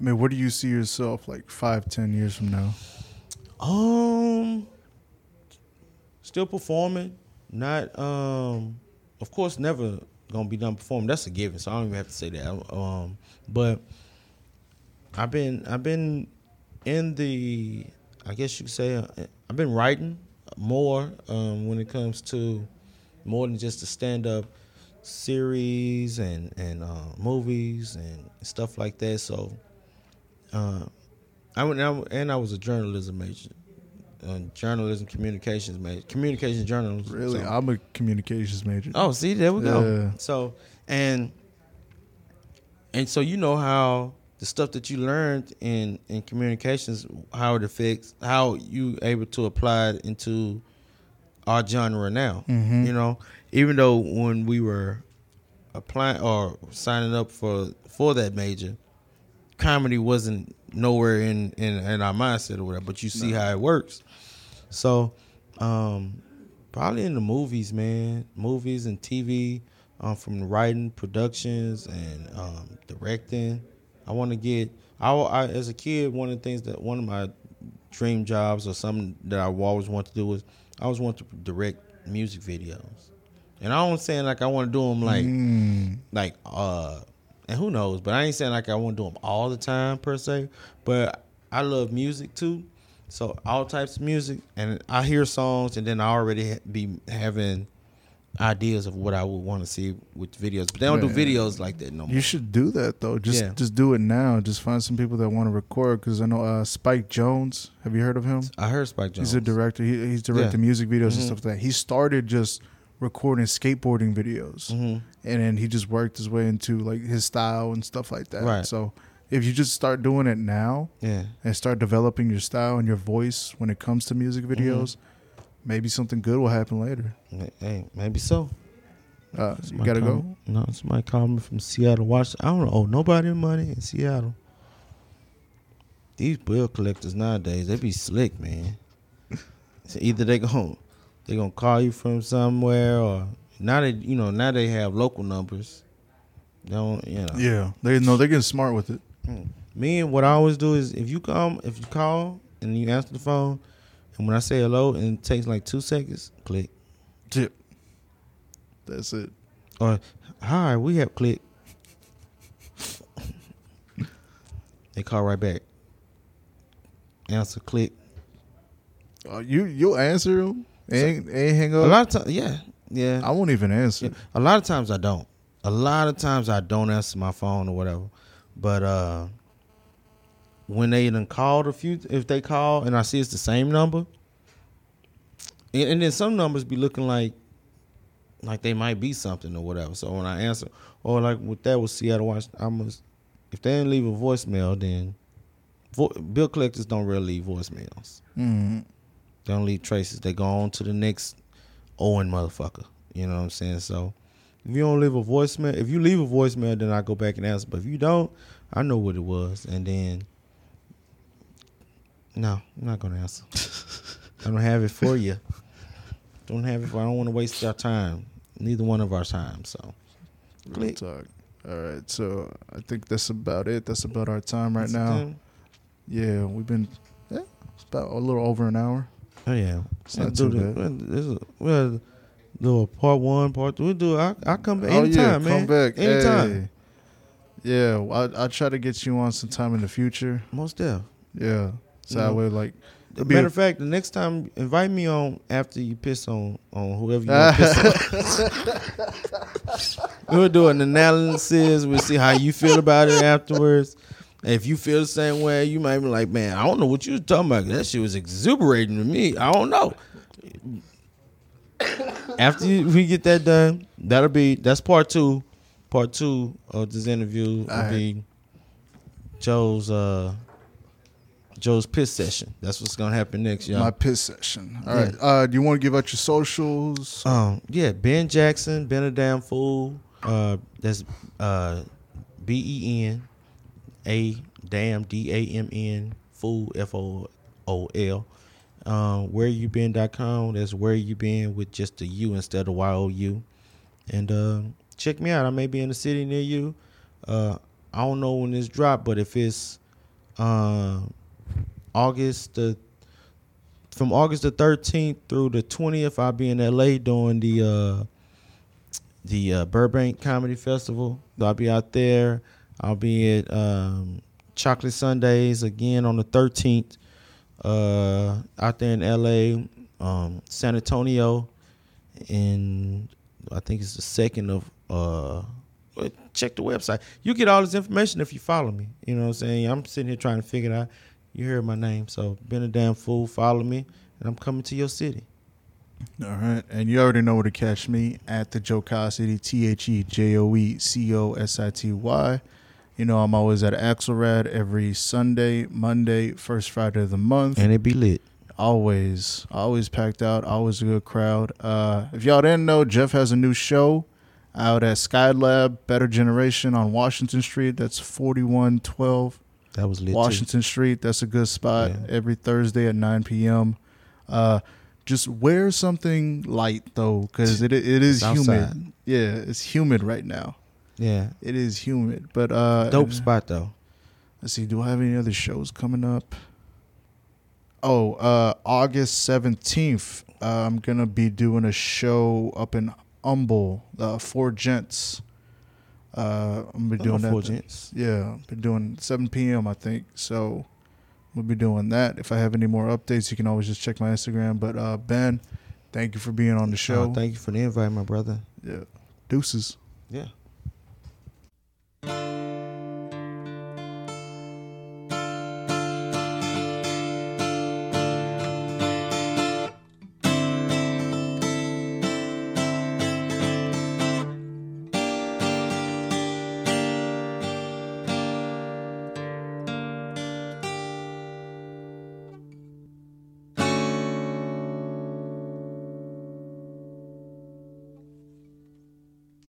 I mean, where do you see yourself like five, ten years from now? Um, still performing. Not um, of course, never gonna be done performing. That's a given. So I don't even have to say that. Um, but I've been I've been in the I guess you could say uh, I've been writing more um, when it comes to more than just the stand up series and and uh, movies and stuff like that. So uh, I went and I was a journalism major, uh, journalism communications major, communication journalism. Really, So- I'm a communications major. Oh, see, there we go. Yeah. So and and so you know how the stuff that you learned in in communications, how it affects how you able to apply it into our genre now. Mhm. You know, even though when we were applying or signing up for for that major, comedy wasn't nowhere in in, in our mindset or whatever. But you see how it works. So, um, probably in the movies, man, movies and TV, um, from writing, productions, and um, directing. I want to get. I, I as a kid, one of the things that one of my dream jobs or something that I always wanted to do was I always wanted to direct music videos. And I don't saying like I want to do them like Mm. like uh and who knows but i ain't saying like i want to do them all the time per se but i love music too so all types of music and i hear songs and then i already be having ideas of what i would want to see with videos but they don't do videos like that no more You should do that though. Just Yeah. just do it now. Just find some people that want to record. Because I know uh, Spike Jonze. Have you heard of him? i heard spike jonze He's a director. He, he's directed Yeah. music videos and Mhm. stuff like that. He started just recording skateboarding videos, hmm and then he just worked his way into like his style and stuff like that. Right. So if you just start doing it now yeah and start developing your style and your voice when it comes to music Mm-hmm. videos, maybe something good will happen later. hey maybe so Uh, you gotta call go. no somebody called me from seattle washington i don't owe nobody money in seattle these bill collectors nowadays they be slick man So either they gon' they gonna call you from somewhere or now they you know now they have local numbers they don't you know Yeah, they know they're getting smart with it. Mm. me and what i always do is if you come if you call and you answer the phone and when i say hello and it takes like two seconds click Tip. That's it. Or hi, we have click. they call right back. Answer click. Uh, you you'll answer them. Ain't ain't hang up. A lot of times, yeah, yeah. I won't even answer. Yeah. A lot of times I don't. A lot of times I don't answer my phone or whatever. But uh when they done called a few, if they call and I see it's the same number, and, and then some numbers be looking like like they might be something or whatever. So when I answer, or like with that with Seattle Washington, I must if they didn't leave a voicemail, then vo- bill collectors don't really leave voicemails. Mm. They don't leave traces. They go on to the next Owen motherfucker. You know what I'm saying? So if you don't leave a voicemail, if you leave a voicemail, then I go back and answer. But if you don't, I know what it was, and then no, I'm not gonna answer. I don't have it for you. Don't have it. For, I don't want to waste your time. Neither one of our time. So click. talk. All right, so I think that's about it. That's about our time right That's now. Yeah, we've been. Yeah, It's about a little over an hour. Oh yeah, It's not too bad. We'll do a part one, part two. We do. I I come back oh yeah, anytime, man. come back anytime. Hey. Yeah, I I try to get you on sometime in the future. Most deaf. Yeah, so Mhm. that way like Matter of fact, the next time invite me on after you piss on on whoever you want piss on. We'll do an analysis. We'll see how you feel about it afterwards. If you feel the same way, you might be like, "Man, I don't know what you was talking about. That shit was exuberating to me. I don't know." After we get that done, that'll be that's part two. Part two of this interview will right. be Joe's uh Joe's piss session. That's what's gonna happen next, y'all. my piss session. All Yeah. right. Uh, do you want to give out your socials? Um, yeah, Ben Jackson, Ben a damn fool. Uh, that's uh, B E N A damn D A M N fool F O O L. Um, where you been.com. That's where you been with just a U instead of Y O U. And um, check me out. I may be in the city near you. Uh, I don't know when this drop, but if it's um August the from August the 13th through the 20th, I'll be in LA doing the uh, the uh, Burbank Comedy Festival. I'll be out there. I'll be at um, Chocolate Sundays again on the 13th. Uh, out there in LA, um, San Antonio, and I think it's the second of. Uh, check the website. You get all this information if you follow me. You know what I'm saying? I'm sitting here trying to figure it out. You heard my name, so been a damn fool. Follow me, and I'm coming to your city. All right, and you already know where to catch me at the Joe City, T H E J O E C O S I T Y. You know, I'm always at Axelrad every Sunday, Monday, first Friday of the month. And it be lit. always, always packed out, always a good crowd. Uh, if y'all didn't know, Jeff has a new show out at Skylab Better Generation on Washington Street. That's 4112 That was lit. too. Washington Street. That's a good spot Yeah. every Thursday at 9 p.m. Uh, just wear something light though, because it it is humid. Yeah, it's humid right now. Yeah. It is humid, but uh, Dope spot though. Let's see. Do I have any other shows coming up? Oh, uh, August seventeenth. Uh, I'm gonna be doing a show up in Humble, uh, Four Gents. Uh, I'm gonna be doing that. Four gents. Yeah, been doing 7 p.m. I think. So we'll be doing that. If I have any more updates, you can always just check my Instagram. But uh, Ben, thank you for being on the show. Oh, thank you for the invite, my brother. yeah, deuces. Yeah.